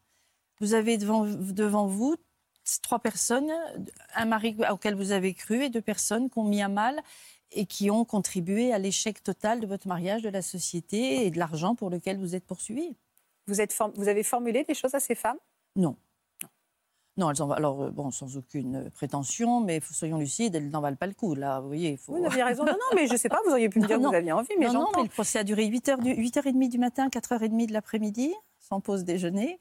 Vous avez devant, devant vous trois personnes, un mari auquel vous avez cru et deux personnes qui ont mis à mal et qui ont contribué à l'échec total de votre mariage, de la société et de l'argent pour lequel vous êtes poursuivi. Vous, êtes vous avez formulé des choses à ces femmes? Non. Non, elles en alors euh, bon, sans aucune prétention, mais soyons lucides, elles n'en valent pas le coup. Là, vous voyez, faut... Vous avez raison. Non, non, mais je ne sais pas. Vous auriez pu me dire que vous aviez envie, mais non, non, mais le procès a duré 8h, 8h30 du matin, 4h30 de l'après-midi, sans pause déjeuner.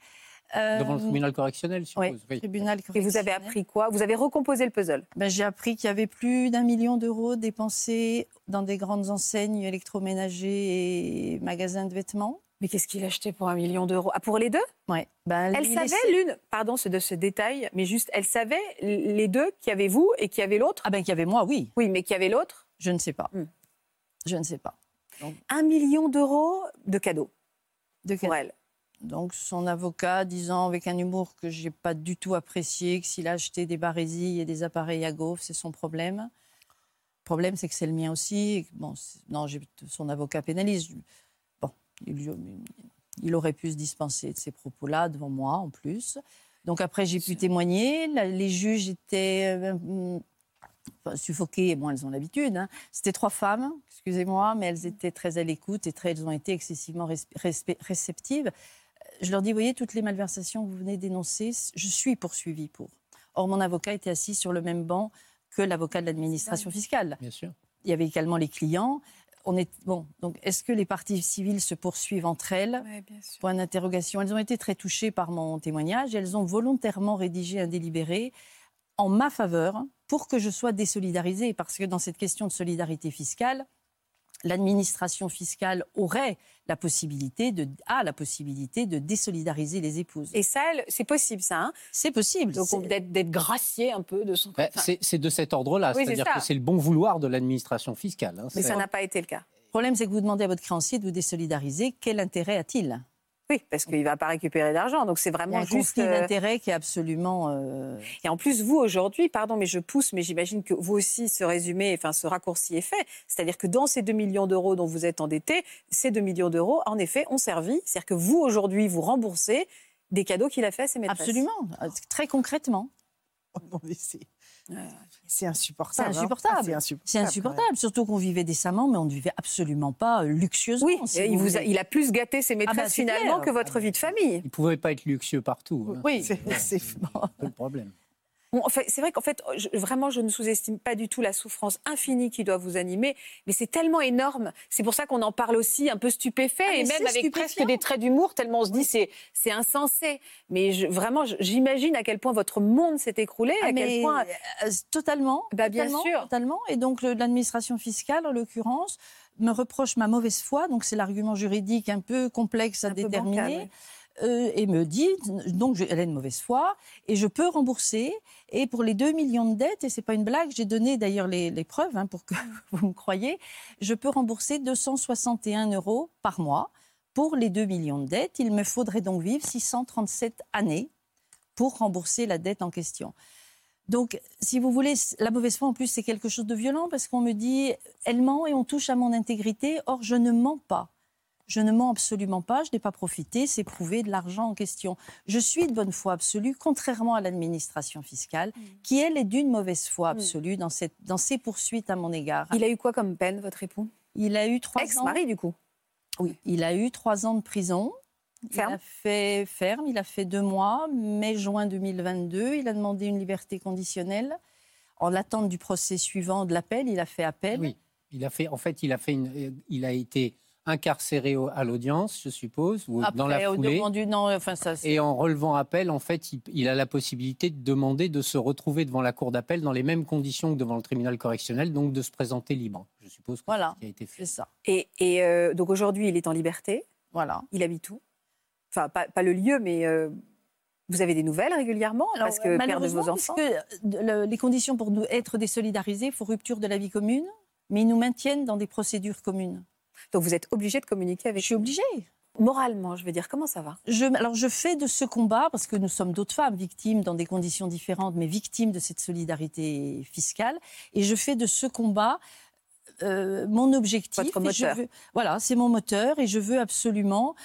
Euh, Devant le tribunal correctionnel, je suppose. Oui, tribunal correctionnel. Et vous avez appris quoi? Vous avez recomposé le puzzle? Ben, J'ai appris qu'il y avait plus d'un million d'euros dépensés dans des grandes enseignes électroménagers et magasins de vêtements. Mais qu'est-ce qu'il achetait pour un million d'euros? Ah, pour les deux? Oui. Ben, elle savait l'une, pardon de ce détail, mais juste, elle savait les deux, qu'il y avait vous et qu'il y avait l'autre? Ah ben, qu'il y avait moi, oui. Oui, mais qu'il y avait l'autre? Je ne sais pas. Hmm. Je ne sais pas. Un million d'euros de cadeaux de pour elle. Donc son avocat disant avec un humour que j'ai pas du tout apprécié que s'il a acheté des barésies et des appareils à gaufres, c'est son problème. Le problème, c'est que c'est le mien aussi. Bon, non, son avocat pénalise. Bon, il, aurait pu se dispenser de ces propos-là devant moi, en plus. Donc après, j'ai pu témoigner. Les juges étaient euh, suffoquées. Bon, elles ont l'habitude. Hein. C'était trois femmes, excusez-moi, mais elles étaient très à l'écoute et très, elles ont été excessivement réceptives. Je leur dis, vous voyez, toutes les malversations que vous venez d'énoncer, je suis poursuivie pour. Or, mon avocat était assis sur le même banc que l'avocat de l'administration fiscale. Bien sûr. Il y avait également les clients. On est bon. Donc, est-ce que les parties civiles se poursuivent entre elles? Oui, bien sûr. Point d'interrogation. Elles ont été très touchées par mon témoignage. Elles ont volontairement rédigé un délibéré en ma faveur pour que je sois désolidarisée, parce que dans cette question de solidarité fiscale, l'administration fiscale aurait la possibilité de a la possibilité de désolidariser les épouses. Et ça, c'est possible, ça. Hein? C'est possible. Donc d'être gracié un peu de son. Bah, c'est de cet ordre-là, c'est-à-dire que c'est le bon vouloir de l'administration fiscale. Hein. Mais ça n'a pas été le cas. Le problème, c'est que vous demandez à votre créancier de vous désolidariser. Quel intérêt a-t-il? Parce qu'il ne va pas récupérer d'argent. Donc c'est vraiment Il y a un juste. conflit euh, d'intérêt qui est absolument. Euh, et en plus, vous aujourd'hui, pardon, mais je pousse, mais j'imagine que vous aussi, ce résumé, enfin ce raccourci est fait. C'est-à-dire que dans ces 2 millions d'euros dont vous êtes endetté, ces 2 millions d'euros, en effet, ont servi. C'est-à-dire que vous aujourd'hui, vous remboursez des cadeaux qu'il a fait à ses maîtresses. Absolument, très concrètement. [LAUGHS] Oh c'est insupportable. C'est insupportable. Hein. c'est insupportable. Surtout qu'on vivait décemment, mais on ne vivait absolument pas euh, luxueusement. Oui, il, vous il, a, plus gâté ses maîtresses ah bah, finalement que votre vie de famille. Il ne pouvait pas être luxueux partout. Hein. Oui, c'est [LAUGHS] le problème c'est vrai qu'en fait, vraiment, je ne sous-estime pas du tout la souffrance infinie qui doit vous animer, mais c'est tellement énorme. C'est pour ça qu'on en parle aussi un peu stupéfait, ah, et même avec presque des traits d'humour, tellement on se dit c'est, c'est insensé. Mais vraiment, j'imagine à quel point votre monde s'est écroulé, ah, à quel point... Euh, totalement, bah, bien sûr. totalement. Et donc l'administration fiscale, en l'occurrence, me reproche ma mauvaise foi, donc c'est l'argument juridique un peu complexe à déterminer. Euh, et me dit donc elle a une mauvaise foi et je peux rembourser. Et pour les 2 millions de dettes, et c'est pas une blague, j'ai donné d'ailleurs les, preuves hein, pour que [LAUGHS] vous me croyez, je peux rembourser 261 euros par mois pour les 2 millions de dettes. Il me faudrait donc vivre 637 années pour rembourser la dette en question. Donc, si vous voulez, la mauvaise foi, en plus, c'est quelque chose de violent parce qu'on me dit, elle ment et on touche à mon intégrité. Or, je ne mens pas. Je ne mens absolument pas, je n'ai pas profité, c'est prouvé de l'argent en question. Je suis de bonne foi absolue, contrairement à l'administration fiscale, mm. qui, elle, est d'une mauvaise foi mm. absolue dans, cette, dans ses poursuites à mon égard. Il a eu quoi comme peine, votre époux? Il a eu trois ans. Ex-mari, du coup? Oui, il a eu trois ans de prison. Ferme? Il a fait ferme, il a fait deux mois, mai-juin 2022. Il a demandé une liberté conditionnelle. En l'attente du procès suivant de l'appel, il a fait appel. Oui, il a fait, en fait, il a, fait une, il a été incarcéré à l'audience, je suppose, ou dans la foulée. enfin, ça, et en relevant appel, en fait, il, a la possibilité de demander de se retrouver devant la cour d'appel dans les mêmes conditions que devant le tribunal correctionnel, donc de se présenter libre. Je suppose que voilà, qui a été fait. C'est ça. Et, euh, donc aujourd'hui, il est en liberté. Voilà. Il habite où? Enfin, pas, le lieu, mais euh, vous avez des nouvelles régulièrement? Parce que père de vos enfants? Que les conditions pour nous être désolidarisés, il faut rupture de la vie commune, mais ils nous maintiennent dans des procédures communes. Donc vous êtes obligé de communiquer avec. Je suis obligée. Moralement, je veux dire, comment ça va je, Alors je fais de ce combat, parce que nous sommes d'autres femmes victimes dans des conditions différentes, mais victimes de cette solidarité fiscale, et je fais de ce combat euh, mon objectif. Votre moteur. voilà, c'est mon moteur, et je veux absolument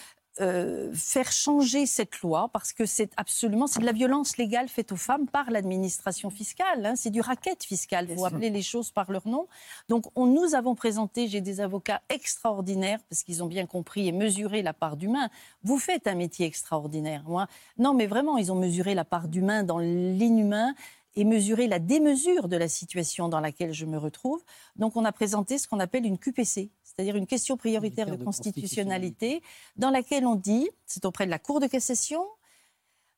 euh, faire changer cette loi parce que c'est absolument c'est de la violence légale faite aux femmes par l'administration fiscale. Hein. c'est du racket fiscal. Vous appelez les choses par leur nom. Donc on, nous avons présenté, j'ai des avocats extraordinaires parce qu'ils ont bien compris et mesuré la part d'humain. Vous faites un métier extraordinaire. Moi, non, mais vraiment, ils ont mesuré la part d'humain dans l'inhumain et mesurer la démesure de la situation dans laquelle je me retrouve. Donc on a présenté ce qu'on appelle une QPC, c'est-à-dire une question prioritaire de, constitutionnalité, dans laquelle on dit, c'est auprès de la Cour de cassation,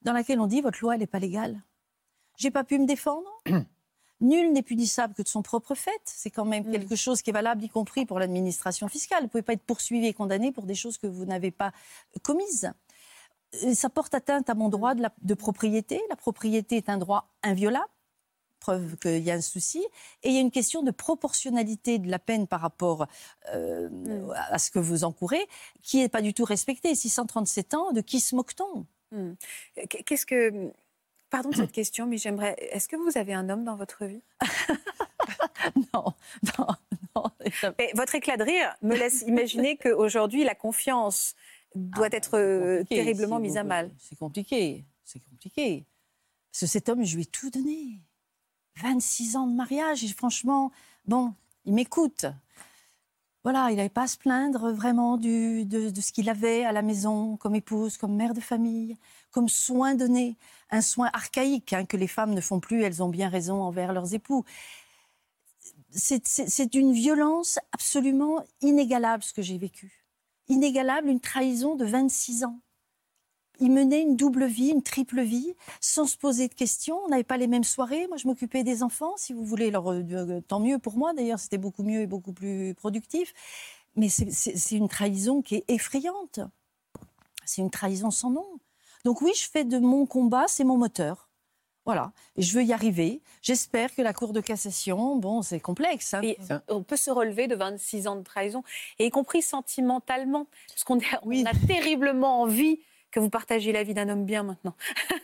dans laquelle on dit votre loi, elle n'est pas légale. J'ai pas pu me défendre. [CLEARS THROAT] Nul n'est punissable que de son propre fait. C'est quand même Mm. quelque chose qui est valable, y compris pour l'administration fiscale. Vous ne pouvez pas être poursuivi et condamné pour des choses que vous n'avez pas commises. Et ça porte atteinte à mon droit de, la- de propriété. La propriété est un droit inviolable, preuve qu'il y a un souci. Et il y a une question de proportionnalité de la peine par rapport euh, Mm. à ce que vous encourez, qui n'est pas du tout respectée. 637 ans, de qui se moque-t-on Hmm. Qu'est-ce que. Pardon de cette question, mais j'aimerais. Est-ce que vous avez un homme dans votre vie? [LAUGHS] Non, non, non. Mais Votre éclat de rire me laisse imaginer qu'aujourd'hui, la confiance doit Ah, être euh, terriblement si mise à mal. C'est compliqué, c'est compliqué. Parce que cet homme, je lui ai tout donné. 26 ans de mariage, et franchement, bon, il m'écoute. Voilà, il n'avait pas à se plaindre vraiment de, de ce qu'il avait à la maison, comme épouse, comme mère de famille, comme soin donné. Un soin archaïque hein, que les femmes ne font plus, elles ont bien raison envers leurs époux. C'est- d'une violence absolument inégalable ce que j'ai vécu. Inégalable, une trahison de 26 ans. Il menait une double vie, une triple vie, sans se poser de questions. On n'avait pas les mêmes soirées. Moi, je m'occupais des enfants, si vous voulez. Alors, euh, euh, tant mieux pour moi, d'ailleurs, c'était beaucoup mieux et beaucoup plus productif. Mais c'est- une trahison qui est effrayante. C'est une trahison sans nom. Donc oui, je fais de mon combat, c'est mon moteur. Voilà. Et je veux y arriver. J'espère que la Cour de cassation, bon, c'est complexe. hein. Et on peut se relever de 26 ans de trahison, et y compris sentimentalement, parce qu'on a, Oui. on a terriblement envie que vous partagiez la vie d'un homme bien maintenant.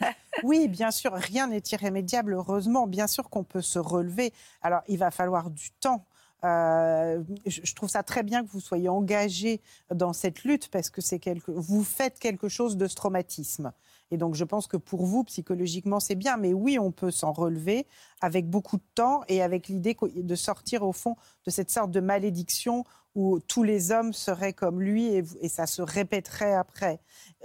[LAUGHS] Oui, bien sûr, rien n'est irrémédiable, heureusement. Bien sûr qu'on peut se relever. Alors, il va falloir du temps. Euh, je trouve ça très bien que vous soyez engagé dans cette lutte parce que c'est quelque, vous faites quelque chose de ce traumatisme. Et donc, je pense que pour vous, psychologiquement, c'est bien. Mais oui, on peut s'en relever avec beaucoup de temps et avec l'idée de sortir, au fond, de cette sorte de malédiction où tous les hommes seraient comme lui et, ça se répéterait après.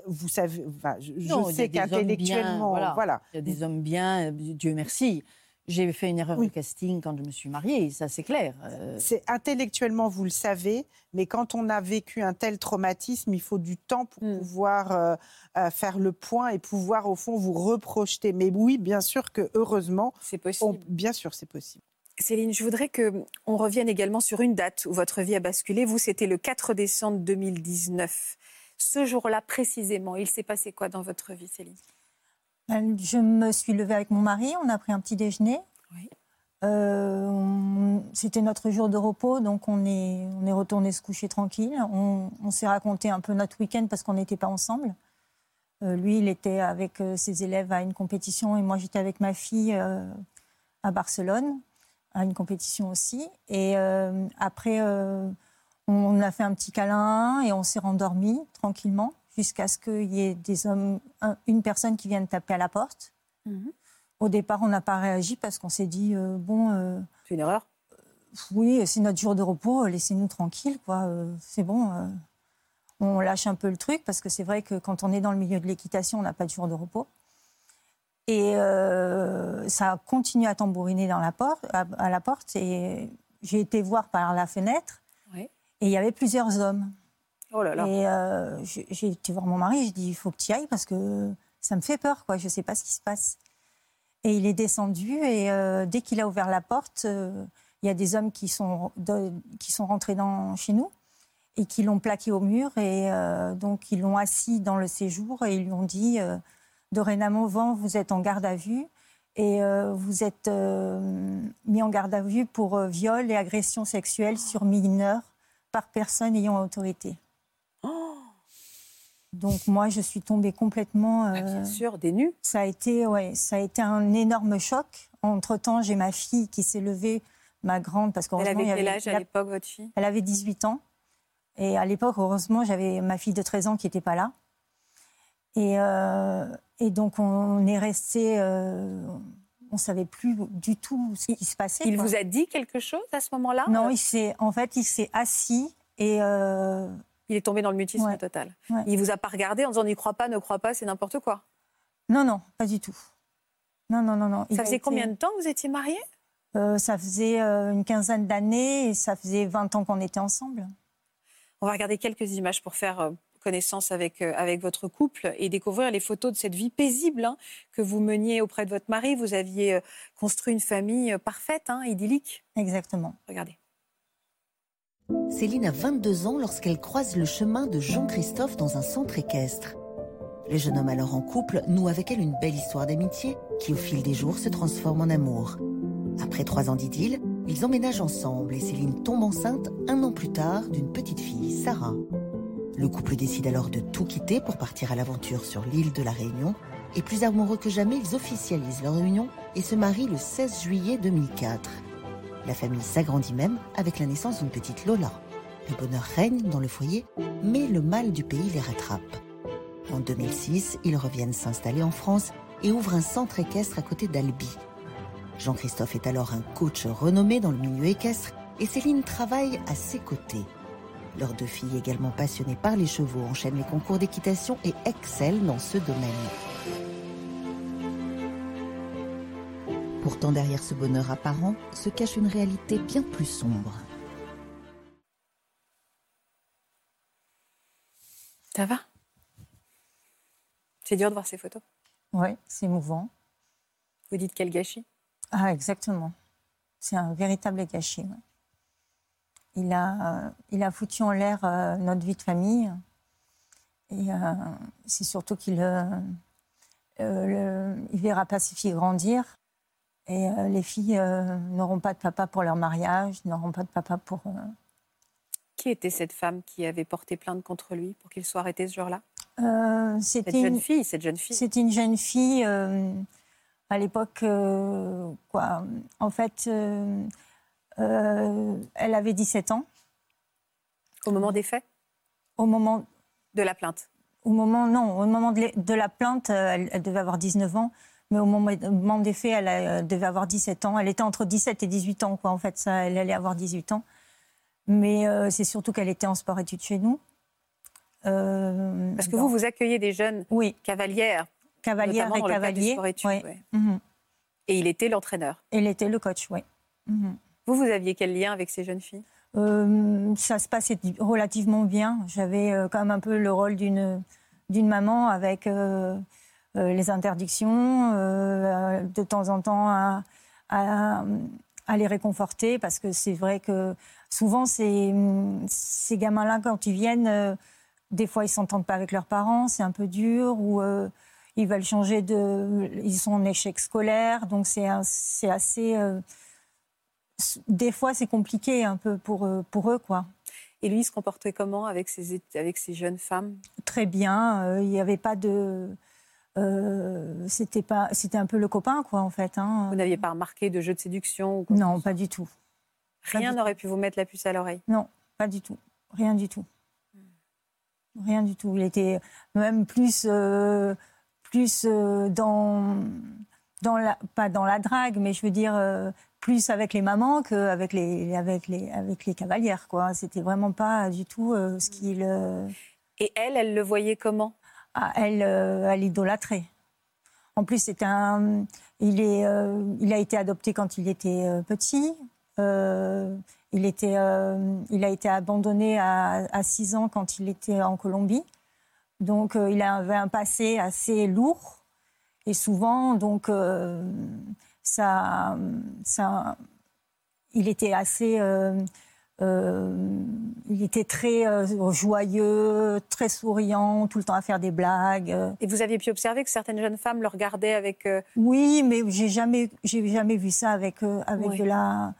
Vous savez, enfin, je, Non, sais qu'intellectuellement, voilà. voilà. Il y a des hommes bien, euh, Dieu merci. J'ai fait une erreur Oui. de casting quand je me suis mariée, ça c'est clair. Euh, C'est intellectuellement, vous le savez, mais quand on a vécu un tel traumatisme, il faut du temps pour Mm. pouvoir euh, euh, faire le point et pouvoir, au fond, vous reprojeter. Mais oui, bien sûr que, heureusement, C'est possible. on- bien sûr, c'est possible. Céline, je voudrais que on revienne également sur une date où votre vie a basculé. Vous, c'était le 4 décembre 2019. Ce jour-là, précisément, il s'est passé quoi dans votre vie, Céline? Ben, Je me suis levée avec mon mari, on a pris un petit déjeuner. Oui. Euh, C'était notre jour de repos, donc on est, on est retourné se coucher tranquille. On, on s'est raconté un peu notre week-end parce qu'on n'était pas ensemble. Euh, lui, il était avec euh, ses élèves à une compétition et moi, j'étais avec ma fille euh, à Barcelone à une compétition aussi. Et euh, après, euh, on a fait un petit câlin et on s'est rendormi tranquillement jusqu'à ce qu'il y ait des hommes, un- une personne qui vienne taper à la porte. Au départ, on n'a pas réagi parce qu'on s'est dit euh, bon, C'est une erreur oui, c'est notre jour de repos, laissez-nous tranquilles, quoi. c'est bon. on lâche un peu le truc parce que c'est vrai que quand on est dans le milieu de l'équitation, on n'a pas de jour de repos. Et euh, ça a continué à tambouriner dans la porte, à, à la porte. Et j'ai été voir par la fenêtre. Oui. Et il y avait plusieurs hommes. Oh là là. Et euh, j'ai été voir mon mari, j'ai dit il faut que tu ailles parce que ça me fait peur, quoi. Je ne sais pas ce qui se passe. Et il est descendu et euh, dès qu'il a ouvert la porte, euh, il y a des hommes qui sont, de- qui sont rentrés dans, chez nous et qui l'ont plaqué au mur et donc ils l'ont assis dans le séjour et ils lui ont dit dorénavant vous êtes en garde à vue et euh, vous êtes euh, mis en garde à vue pour euh, viol et agression sexuelle sur mineurs par personne ayant autorité. Donc moi, je suis tombée complètement. Ah, bien sûr, des nus. ça a été, ouais, ça a été un énorme choc. Entre temps, j'ai ma fille qui s'est levée, ma grande, parce Elle qu'heureusement, avait quel avait- âge à la- l'époque, votre fille? elle avait 18 ans. Et à l'époque, heureusement, j'avais ma fille de 13 ans qui n'était pas là. Et, euh, et donc, on est resté. euh, on ne savait plus du tout ce qui se passait. Il quoi. vous a dit quelque chose à ce moment-là Non, Euh, il s'est, en fait, il s'est assis et. euh, Il est tombé dans le mutisme Ouais. total. Ouais. Il vous a pas regardé en disant n'y crois pas, ne crois pas, c'est n'importe quoi. non, non, pas du tout. Non, non, non, non. Il Ça faisait été- combien de temps que vous étiez mariés? Euh, Ça faisait une quinzaine d'années et ça faisait 20 ans qu'on était ensemble. On va regarder quelques images pour faire connaissance avec, euh, avec votre couple et découvrir les photos de cette vie paisible hein, que vous meniez auprès de votre mari. Vous aviez euh, construit une famille parfaite, hein, idyllique. Exactement. Regardez. Céline a 22 ans lorsqu'elle croise le chemin de Jean-Christophe dans un centre équestre. Le jeune homme alors en couple noue avec elle une belle histoire d'amitié qui au fil des jours se transforme en amour. Après trois ans d'idylle, ils emménagent ensemble et Céline tombe enceinte un an plus tard d'une petite fille, Sarah. Le couple décide alors de tout quitter pour partir à l'aventure sur l'île de la Réunion et plus amoureux que jamais, ils officialisent leur union et se marient le 16 juillet 2004. La famille s'agrandit même avec la naissance d'une petite Lola. Le bonheur règne dans le foyer, mais le mal du pays les rattrape. En 2006, ils reviennent s'installer en France et ouvrent un centre équestre à côté d'Albi. Jean-Christophe est alors un coach renommé dans le milieu équestre et Céline travaille à ses côtés. Leurs deux filles, également passionnées par les chevaux, enchaînent les concours d'équitation et excellent dans ce domaine. Pourtant, derrière ce bonheur apparent se cache une réalité bien plus sombre. Ça va? C'est dur de voir ces photos? Oui, c'est émouvant. Vous dites quel gâchis? Ah, exactement. C'est un véritable gâchis. Il, a, euh, il a foutu en l'air euh, notre vie de famille. Et euh, c'est surtout qu'il il verra pas ses filles grandir. Et les filles n'auront pas de papa pour leur mariage, n'auront pas de papa pour. Qui était cette femme qui avait porté plainte contre lui pour qu'il soit arrêté ce jour-là? C'était cette jeune fille, cette jeune fille. C'était une jeune fille à l'époque, quoi? En fait, euh, elle avait 17 ans. Au moment des faits? Au moment. De la plainte? Au moment, non, au moment de, la plainte, euh, elle, devait avoir 19 ans. Mais au moment, des faits, elle, euh, devait avoir 17 ans. Elle était entre 17 et 18 ans, quoi. En fait, ça, elle allait avoir 18 ans. Mais c'est surtout qu'elle était en sport-études chez nous. Parce que vous, vous accueillez des jeunes oui. cavalières. Cavalières et cavaliers. Mhm. Et il était l'entraîneur? Il était le coach, oui. Mhm. Vous, vous aviez quel lien avec ces jeunes filles? Euh, Ça se passait relativement bien. J'avais euh, quand même un peu le rôle d'une maman avec euh, les interdictions, de temps en temps à, les réconforter, parce que c'est vrai que souvent ces, ces gamins-là, quand ils viennent, des fois ils s'entendent pas avec leurs parents, c'est un peu dur, ou ils veulent changer de, ils sont en échec scolaire, donc c'est assez des fois, c'est compliqué un peu pour, euh, pour eux, quoi. Et lui, il se comportait comment avec ces, avec ces jeunes femmes? Très bien. Euh, il n'y avait pas de. Euh, c'était pas, c'était un peu le copain, quoi, en fait. Hein. Vous n'aviez pas remarqué de jeu de séduction Non, pas du tout. Rien n'aurait pu vous mettre la puce à l'oreille? Non, pas du tout. Rien du tout. Rien du tout. Il était même plus, plus dans, dans la, pas dans la drague, mais je veux dire plus avec les mamans qu'avec les, avec les, avec les cavalières. Quoi. C'était vraiment pas du tout euh, ce qu'il. Euh, Et elle, elle le voyait comment? Ah, Elle, euh, elle idolâtrait. En plus, c'est un, il, est, il a été adopté quand il était petit. il, était, il a été abandonné à, à 6 ans quand il était en Colombie. Donc, il avait un passé assez lourd. Et souvent, donc ça, ça, il était assez, euh, euh, il était très euh, joyeux, très souriant, tout le temps à faire des blagues. Et vous aviez pu observer que certaines jeunes femmes le regardaient avec. Oui, mais j'ai jamais, j'ai jamais vu ça avec, avec de la.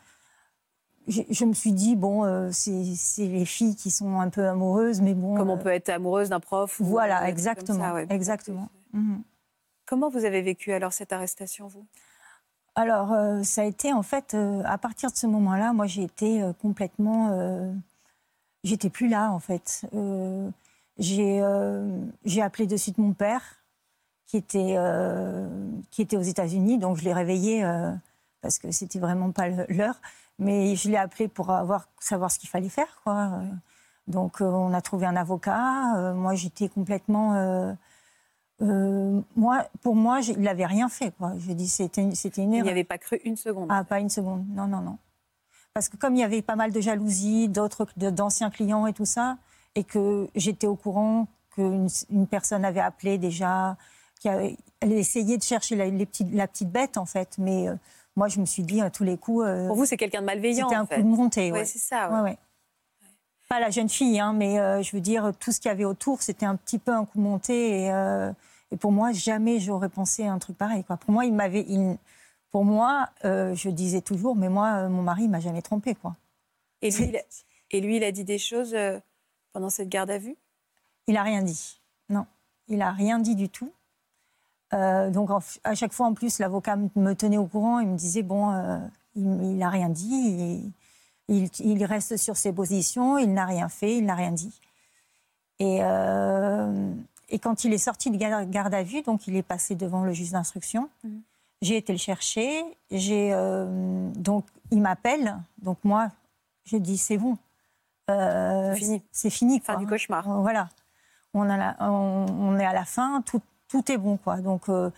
Je, me suis dit bon, c'est les filles qui sont un peu amoureuses, mais bon. Comme on peut être amoureuse d'un prof. Voilà, exactement, exactement. Comment vous avez vécu alors cette arrestation, vous? Alors, euh, ça a été en fait, euh, à partir de ce moment-là, moi j'ai été euh, complètement. J'étais plus là en fait. j'ai appelé de suite mon père, qui était, qui était aux États-Unis, donc je l'ai réveillé parce que c'était vraiment pas l'heure. Mais je l'ai appelé pour avoir, savoir ce qu'il fallait faire. Quoi. Donc, on a trouvé un avocat. moi, j'étais complètement euh, moi, pour moi, il n'avait rien fait. Quoi. Je dis, c'était une, c'était une erreur. Il n'y avait pas cru une seconde. Ah, pas une seconde. Non, non, non. Parce que comme il y avait pas mal de jalousie, d'autres, d'anciens clients et tout ça, et que j'étais au courant qu'une une personne avait appelé déjà, qui avait, elle essayait de chercher la, les petites, la petite bête en fait, mais euh, moi je me suis dit à tous les coups. euh, Pour vous, c'est quelqu'un de malveillant. c'était un en fait. coup de montée. Ouais, Ouais. c'est ça. ouais. Ouais. Pas la jeune fille, hein, mais euh, je veux dire, tout ce qu'il y avait autour, c'était un petit peu un coup monté. Et, euh, et pour moi, jamais j'aurais pensé à un truc pareil. Quoi. Pour moi, il m'avait. il- Pour moi, euh, je disais toujours, mais moi, euh, mon mari, m'a jamais trompé. Quoi. Et, lui, il a, et lui, il a dit des choses euh, pendant cette garde à vue? Il a rien dit. Non, il a rien dit du tout. Euh, donc en à chaque fois, en plus, l'avocat me- tenait au courant. Il me disait bon, il, n'a rien dit. Il, il- reste sur ses positions. Il n'a rien fait. Il n'a rien dit. Et, et quand il est sorti de gar- garde à vue, donc il est passé devant le juge d'instruction. Mhm. J'ai été le chercher. J'ai euh, donc il m'appelle. Donc moi, je dis c'est bon. Euh, Fini. C'est fini. Fin du cauchemar. Euh, Voilà. On, a la- on, on est à la fin, tout, tout est bon, quoi. Donc, euh,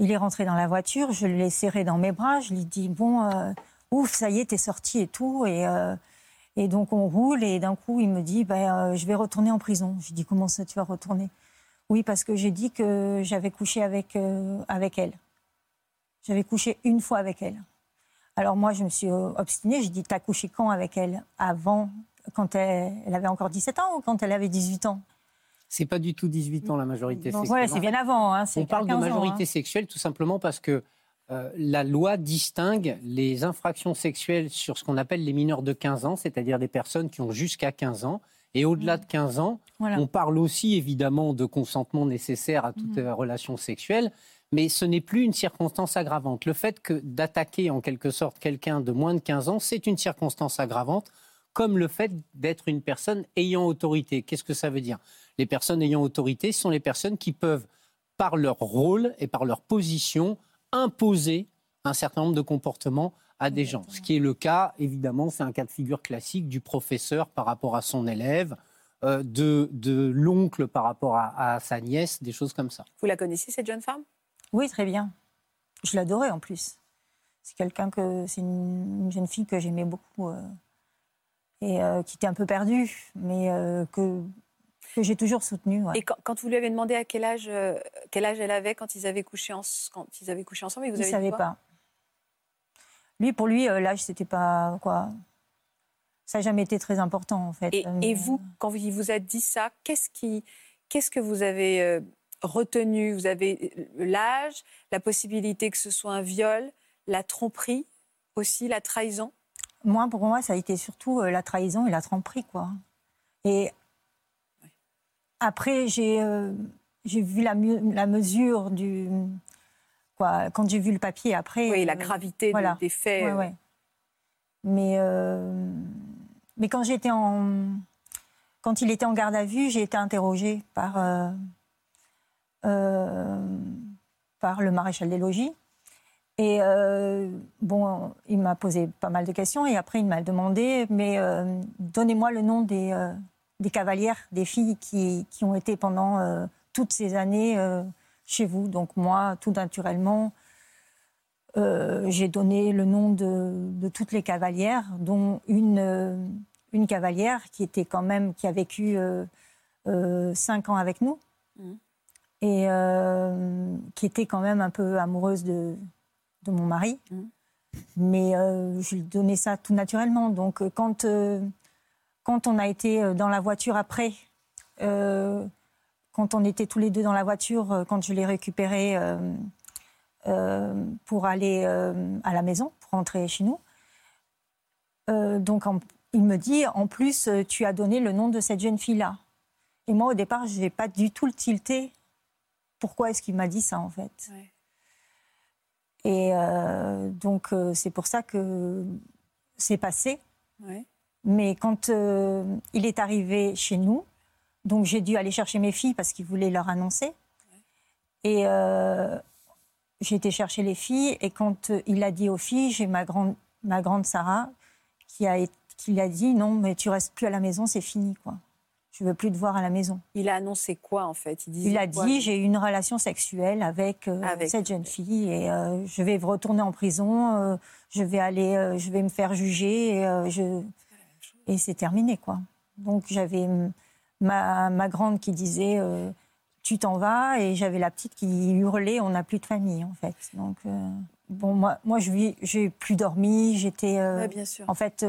il est rentré dans la voiture, je l'ai serré dans mes bras, je lui dis bon, euh, ouf, ça y est, t'es sorti et tout, et, et donc on roule, et d'un coup, il me dit ben, je vais retourner en prison. Je dis comment ça, tu vas retourner? Oui, parce que j'ai dit que j'avais couché avec euh, avec elle. J'avais couché une fois avec elle. Alors moi, je me suis euh, obstinée. J'ai dit, t'as couché quand avec elle? Avant, quand elle, elle avait encore 17 ans ou quand elle avait 18 ans? C'est pas du tout 18 ans la majorité sexuelle. voilà, c'est bien avant. Hein, c'est On parle de 15 ans, majorité hein. sexuelle tout simplement parce que euh, la loi distingue les infractions sexuelles sur ce qu'on appelle les mineurs de 15 ans, c'est-à-dire des personnes qui ont jusqu'à 15 ans. Et au-delà de 15 ans, Voilà. on parle aussi évidemment de consentement nécessaire à toute euh, relation sexuelle, mais ce n'est plus une circonstance aggravante. Le fait que d'attaquer en quelque sorte quelqu'un de moins de 15 ans, c'est une circonstance aggravante, comme le fait d'être une personne ayant autorité. Qu'est-ce que ça veut dire? Les personnes ayant autorité sont les personnes qui peuvent, par leur rôle et par leur position, imposer un certain nombre de comportements à des gens. Ce qui est le cas, évidemment, c'est un cas de figure classique du professeur par rapport à son élève, euh, de, de l'oncle par rapport à, à sa nièce, des choses comme ça. Vous la connaissez, cette jeune femme? Oui, très bien. Je l'adorais en plus. C'est quelqu'un que c'est une, une jeune fille que j'aimais beaucoup euh, et euh, qui était un peu perdue, mais euh, que que j'ai toujours soutenue. ouais. Et quand, quand vous lui avez demandé à quel âge, euh, quel âge elle avait quand ils avaient couché, en- quand ils avaient couché ensemble, vous Il ne savait pas. Lui, pour lui, euh, l'âge, c'était pas quoi. Ça n'a jamais été très important en fait. Et, Euh, et vous, quand il vous a dit ça, qu'est-ce qui, qu'est-ce que vous avez euh, retenu? Vous avez l'âge, la possibilité que ce soit un viol, la tromperie aussi, la trahison? Moi, pour moi, ça a été surtout la trahison et la tromperie, quoi. Et après, j'ai euh, j'ai vu la mesure du. Quoi, quand j'ai vu le papier après. Oui, la euh, gravité voilà. des faits. ouais, euh, ouais. Mais, euh, mais quand j'étais en. Quand il était en garde à vue, j'ai été interrogée par, par le maréchal des logis. Et euh, bon, il m'a posé pas mal de questions et après il m'a demandé, mais euh, donnez-moi le nom des, euh, des cavalières, des filles qui, qui ont été pendant toutes ces années chez vous. Donc moi, tout naturellement, euh, j'ai donné le nom de, de toutes les cavalières, dont une, euh, une cavalière qui était quand même qui a vécu euh, cinq ans avec nous Mhm. et qui était quand même un peu amoureuse de, de mon mari. Mhm. Mais je lui donnais ça tout naturellement. Donc quand, quand on a été dans la voiture après, euh, quand on était tous les deux dans la voiture, euh, quand je l'ai récupéré euh, euh, pour aller à la maison, pour rentrer chez nous, donc en- il me dit, en plus, tu as donné le nom de cette jeune fille-là. Et moi, au départ, je n'ai pas du tout le tilté. Pourquoi est-ce qu'il m'a dit ça, en fait? Ouais. Et euh, donc, euh, c'est pour ça que c'est passé. Ouais. Mais quand euh, il est arrivé chez nous, donc j'ai dû aller chercher mes filles parce qu'il voulait leur annoncer. Et euh, j'ai été chercher les filles. Et quand euh, il a dit aux filles, j'ai ma grande, ma grande Sarah qui a, qui a dit non, mais tu restes plus à la maison, c'est fini, quoi. Je veux plus te voir à la maison. Il a annoncé quoi en fait? Il a quoi dit j'ai eu une relation sexuelle avec, euh, Avec. cette jeune fille et euh, je vais retourner en prison, je vais aller, je vais me faire juger et, je... et c'est terminé quoi. Donc j'avais ma, ma grande qui disait tu t'en vas et j'avais la petite qui hurlait on n'a plus de famille en fait. Donc bon moi moi je j'ai plus dormi, j'étais en fait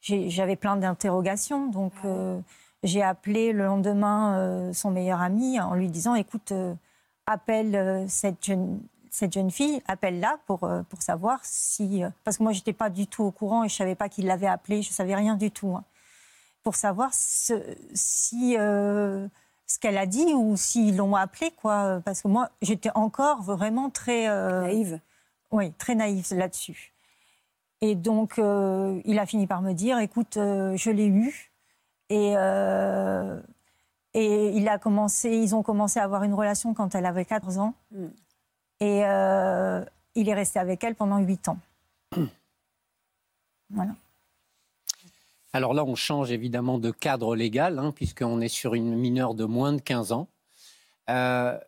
j'avais plein d'interrogations donc j'ai appelé le lendemain son meilleur ami en lui disant écoute appelle cette jeune cette jeune fille, appelle-la pour, euh, pour savoir si... Euh, parce que moi, je n'étais pas du tout au courant et je ne savais pas qu'il l'avait appelée, je ne savais rien du tout. Hein. Pour savoir si euh, ce qu'elle a dit ou s'ils l'ont appelée, quoi. Parce que moi, j'étais encore vraiment très... naïve Oui, très naïve là-dessus. Et donc, il a fini par me dire, écoute, je l'ai eu. Et... et il a commencé, ils ont commencé à avoir une relation quand elle avait 14 ans. Hmm. Et euh, il est resté avec elle pendant huit ans. [CLEARS THROAT] voilà. Alors là, on change évidemment de cadre légal, hein, puisqu'on est sur une mineure de moins de 15 ans. Euh,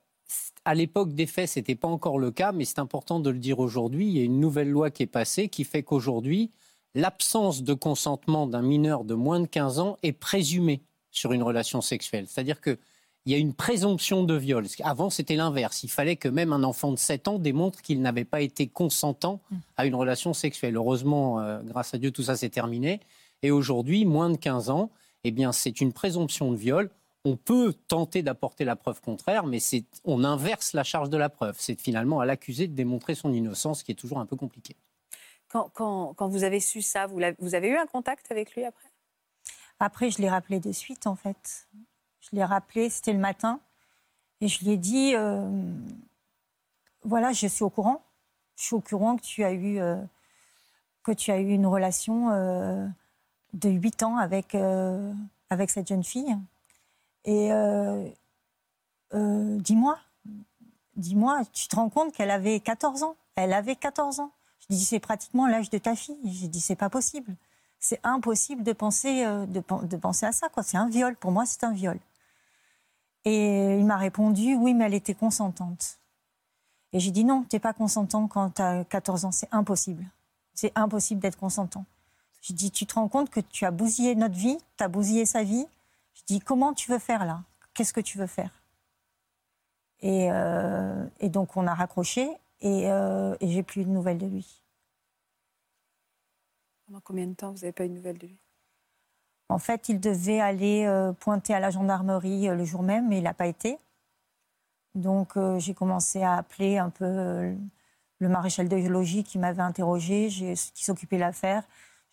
à l'époque des faits, ce n'était pas encore le cas, mais c'est important de le dire aujourd'hui. Il y a une nouvelle loi qui est passée qui fait qu'aujourd'hui, l'absence de consentement d'un mineur de moins de 15 ans est présumée sur une relation sexuelle. C'est-à-dire que il y a une présomption de viol. Avant, c'était l'inverse. Il fallait que même un enfant de 7 ans démontre qu'il n'avait pas été consentant à une relation sexuelle. Heureusement, euh, grâce à Dieu, tout ça s'est terminé. Et aujourd'hui, moins de 15 ans, eh bien, c'est une présomption de viol. On peut tenter d'apporter la preuve contraire, mais on inverse la charge de la preuve. C'est finalement à l'accusé de démontrer son innocence, qui est toujours un peu compliqué. Quand, vous avez su ça, vous, vous avez eu un contact avec lui après? Après, je l'ai rappelé de suite, en fait. Je l'ai rappelé, c'était le matin. Et je lui ai dit, euh, voilà, je suis au courant. Je suis au courant que tu as eu, euh, que tu as eu une relation euh, de 8 ans avec, avec cette jeune fille. Et dis-moi, dis-moi, tu te rends compte qu'elle avait 14 ans? Elle avait 14 ans. Je dis, c'est pratiquement l'âge de ta fille. J'ai dit, c'est pas possible. C'est impossible de penser, de, penser à ça. Quoi. C'est un viol. Pour moi, c'est un viol. Et il m'a répondu, oui, mais elle était consentante. Et j'ai dit, non, tu n'es pas consentant quand tu as 14 ans, c'est impossible. C'est impossible d'être consentant. J'ai dit, tu te rends compte que tu as bousillé notre vie, tu as bousillé sa vie. Je dis, comment tu veux faire là? Qu'est-ce que tu veux faire? Et, euh, donc on a raccroché et, euh, et j'ai plus de nouvelles de lui. Pendant combien de temps vous n'avez pas eu de nouvelles de lui? En fait, il devait aller euh, pointer à la gendarmerie le jour même, mais il n'a pas été. Donc, j'ai commencé à appeler un peu le maréchal de logis qui m'avait interrogé, qui s'occupait de l'affaire.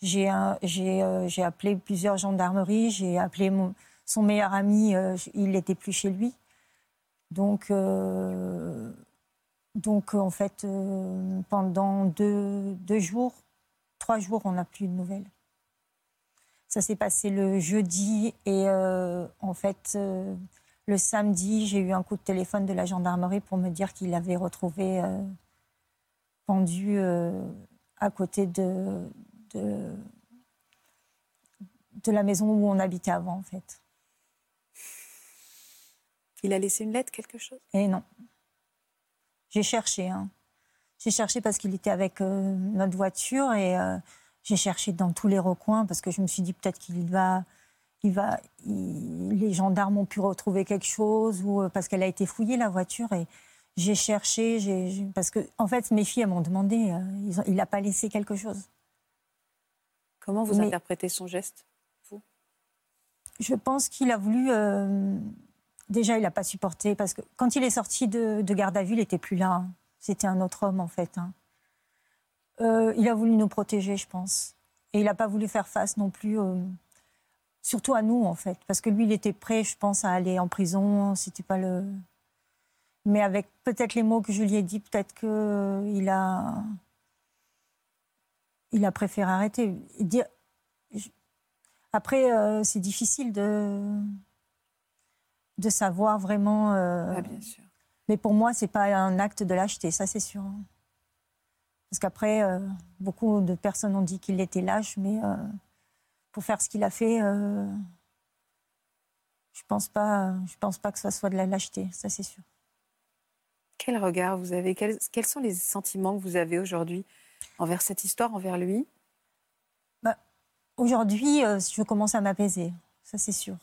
J'ai appelé plusieurs gendarmeries, j'ai appelé son meilleur ami, il n'était plus chez lui. Donc, donc en fait, pendant deux, jours, trois jours, on n'a plus de nouvelles. Ça s'est passé le jeudi et euh, en fait, euh, le samedi, j'ai eu un coup de téléphone de la gendarmerie pour me dire qu'il avait retrouvé euh, pendu à côté de, de, de, la maison où on habitait avant, en fait. Il a laissé une lettre, quelque chose? Et non. J'ai cherché. Hein. J'ai cherché parce qu'il était avec notre voiture et j'ai cherché dans tous les recoins parce que je me suis dit peut-être qu'il va, il va, les gendarmes ont pu retrouver quelque chose ou euh, parce qu'elle a été fouillée la voiture et j'ai cherché, j'ai, parce que en fait mes filles m'ont demandé, euh, il n'a pas laissé quelque chose. Comment vous interprétez son geste, vous? Je pense qu'il a voulu. Euh, déjà, il n'a pas supporté parce que quand il est sorti de, garde à vue, il n'était plus là. Hein. C'était un autre homme en fait. Hein. Euh, il a voulu nous protéger, je pense. Et il n'a pas voulu faire face non plus, euh, surtout à nous, en fait. Parce que lui, il était prêt, je pense, à aller en prison. C'était pas le. Mais avec peut-être les mots que je lui ai dit, peut-être qu'il a. Il a préféré arrêter. Dire... Après, c'est difficile de de savoir vraiment. bien sûr. Mais pour moi, c'est pas un acte de lâcheté, ça c'est sûr. Parce qu'après, euh, beaucoup de personnes ont dit qu'il était lâche, mais euh, pour faire ce qu'il a fait, euh, je ne pense, pas, je pense pas que ce soit de la lâcheté, ça c'est sûr. Quel regard vous avez? Quels, sont les sentiments que vous avez aujourd'hui envers cette histoire, envers lui bah, Aujourd'hui, je commence à m'apaiser, ça c'est sûr.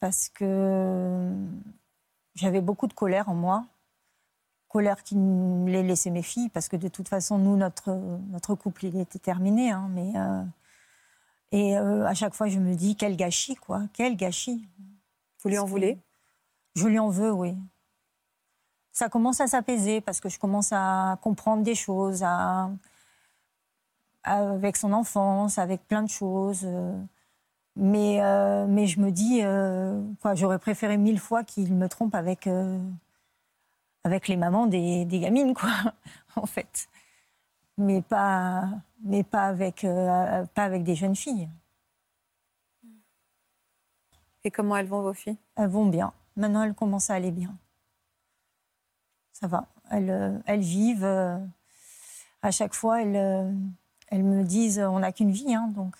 parce que j'avais beaucoup de colère en moi. Colère qui les laissait mes filles, parce que de toute façon, nous, notre, notre couple, il était terminé. Hein, mais, euh, et euh, à chaque fois, je me dis, quel gâchis, quoi. Quel gâchis. Vous lui en voulez? Je lui en veux, oui. Ça commence à s'apaiser parce que je commence à comprendre des choses, à, avec son enfance, avec plein de choses. Euh, mais, euh, mais je me dis, euh, j'aurais préféré mille fois qu'il me trompe avec, euh, avec les mamans des, des, gamines, quoi, [LAUGHS] en fait. Mais pas, mais pas, avec, pas avec des jeunes filles. Et comment elles vont, vos filles? Elles vont bien. Maintenant, elles commencent à aller bien. Ça va. Elles, elles vivent. à chaque fois, elles, elles me disent on n'a qu'une vie, hein, donc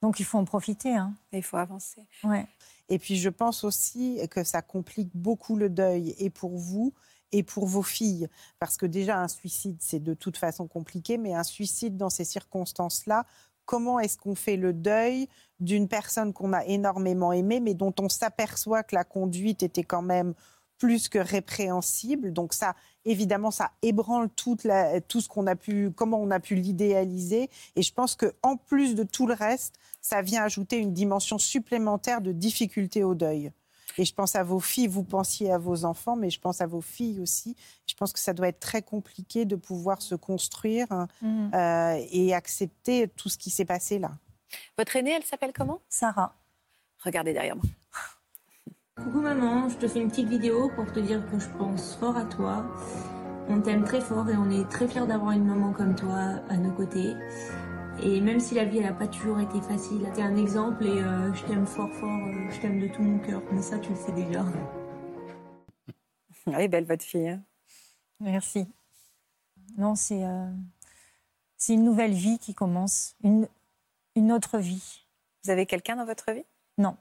donc il faut en profiter. Hein. il faut avancer. Ouais. Et puis je pense aussi que ça complique beaucoup le deuil, et pour vous, et pour vos filles. Parce que déjà, un suicide, c'est de toute façon compliqué, mais un suicide dans ces circonstances-là, comment est-ce qu'on fait le deuil d'une personne qu'on a énormément aimée, mais dont on s'aperçoit que la conduite était quand même plus que répréhensible. Donc ça, évidemment, ça ébranle toute la, tout ce qu'on a pu, comment on a pu l'idéaliser. Et je pense que en plus de tout le reste, ça vient ajouter une dimension supplémentaire de difficulté au deuil. Et je pense à vos filles, vous pensiez à vos enfants, mais je pense à vos filles aussi. Je pense que ça doit être très compliqué de pouvoir se construire hein, mmh. euh, et accepter tout ce qui s'est passé là. Votre aînée, elle s'appelle comment? Sarah. Regardez derrière moi. Coucou maman, je te fais une petite vidéo pour te dire que je pense fort à toi. On t'aime très fort et on est très fiers d'avoir une maman comme toi à nos côtés. Et même si la vie elle n'a pas toujours été facile, t'es un exemple et euh, je t'aime fort fort, euh, je t'aime de tout mon cœur. Mais ça tu le sais déjà. [LAUGHS] Elle est belle votre fille. Hein. Merci. Non, c'est euh, c'est une nouvelle vie qui commence, une, une autre vie. Vous avez quelqu'un dans votre vie? Non.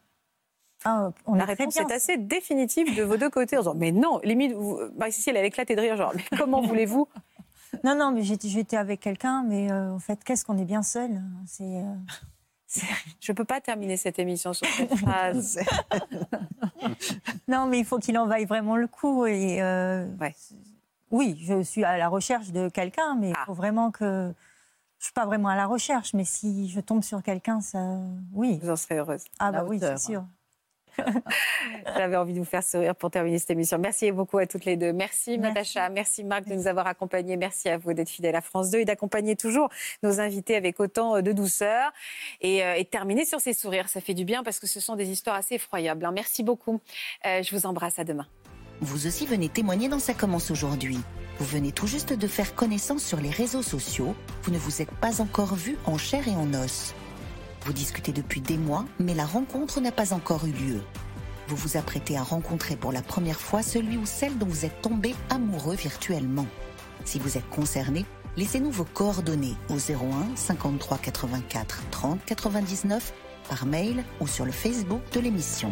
Ah, la réponse est assez définitive de vos deux côtés. En disant, mais non, limite, vous... elle a éclaté de rire, genre, mais comment voulez-vous [LAUGHS] Non, non, mais j'étais avec quelqu'un, mais euh, en fait, qu'est-ce qu'on est bien seul C'est. Euh, [LAUGHS] je ne peux pas terminer cette émission sur cette [LAUGHS] phrase. non, mais il faut qu'il en vaille vraiment le coup. Et, euh, Oui, je suis à la recherche de quelqu'un, mais il ah. faut vraiment que. Je ne suis pas vraiment à la recherche, mais si je tombe sur quelqu'un, ça. Oui. Vous en serez heureuse. Ah, bah oui, c'est sûr. [LAUGHS] J'avais envie de vous faire sourire pour terminer cette émission. Merci beaucoup à toutes les deux. Merci, Natacha, merci Marc de nous avoir accompagnés. Merci à vous d'être fidèles à France 2 et d'accompagner toujours nos invités avec autant de douceur. Et, euh, terminer sur ces sourires, ça fait du bien parce que ce sont des histoires assez effroyables. Hein. Merci beaucoup. Euh, je vous embrasse. À demain. Vous aussi venez témoigner dans Ça commence aujourd'hui. Vous venez tout juste de faire connaissance sur les réseaux sociaux. Vous ne vous êtes pas encore vu en chair et en os. Vous discutez depuis des mois, mais la rencontre n'a pas encore eu lieu. Vous vous apprêtez à rencontrer pour la première fois celui ou celle dont vous êtes tombé amoureux virtuellement. Si vous êtes concerné, laissez-nous vos coordonnées au 01 53 84 30 99 par mail ou sur le Facebook de l'émission.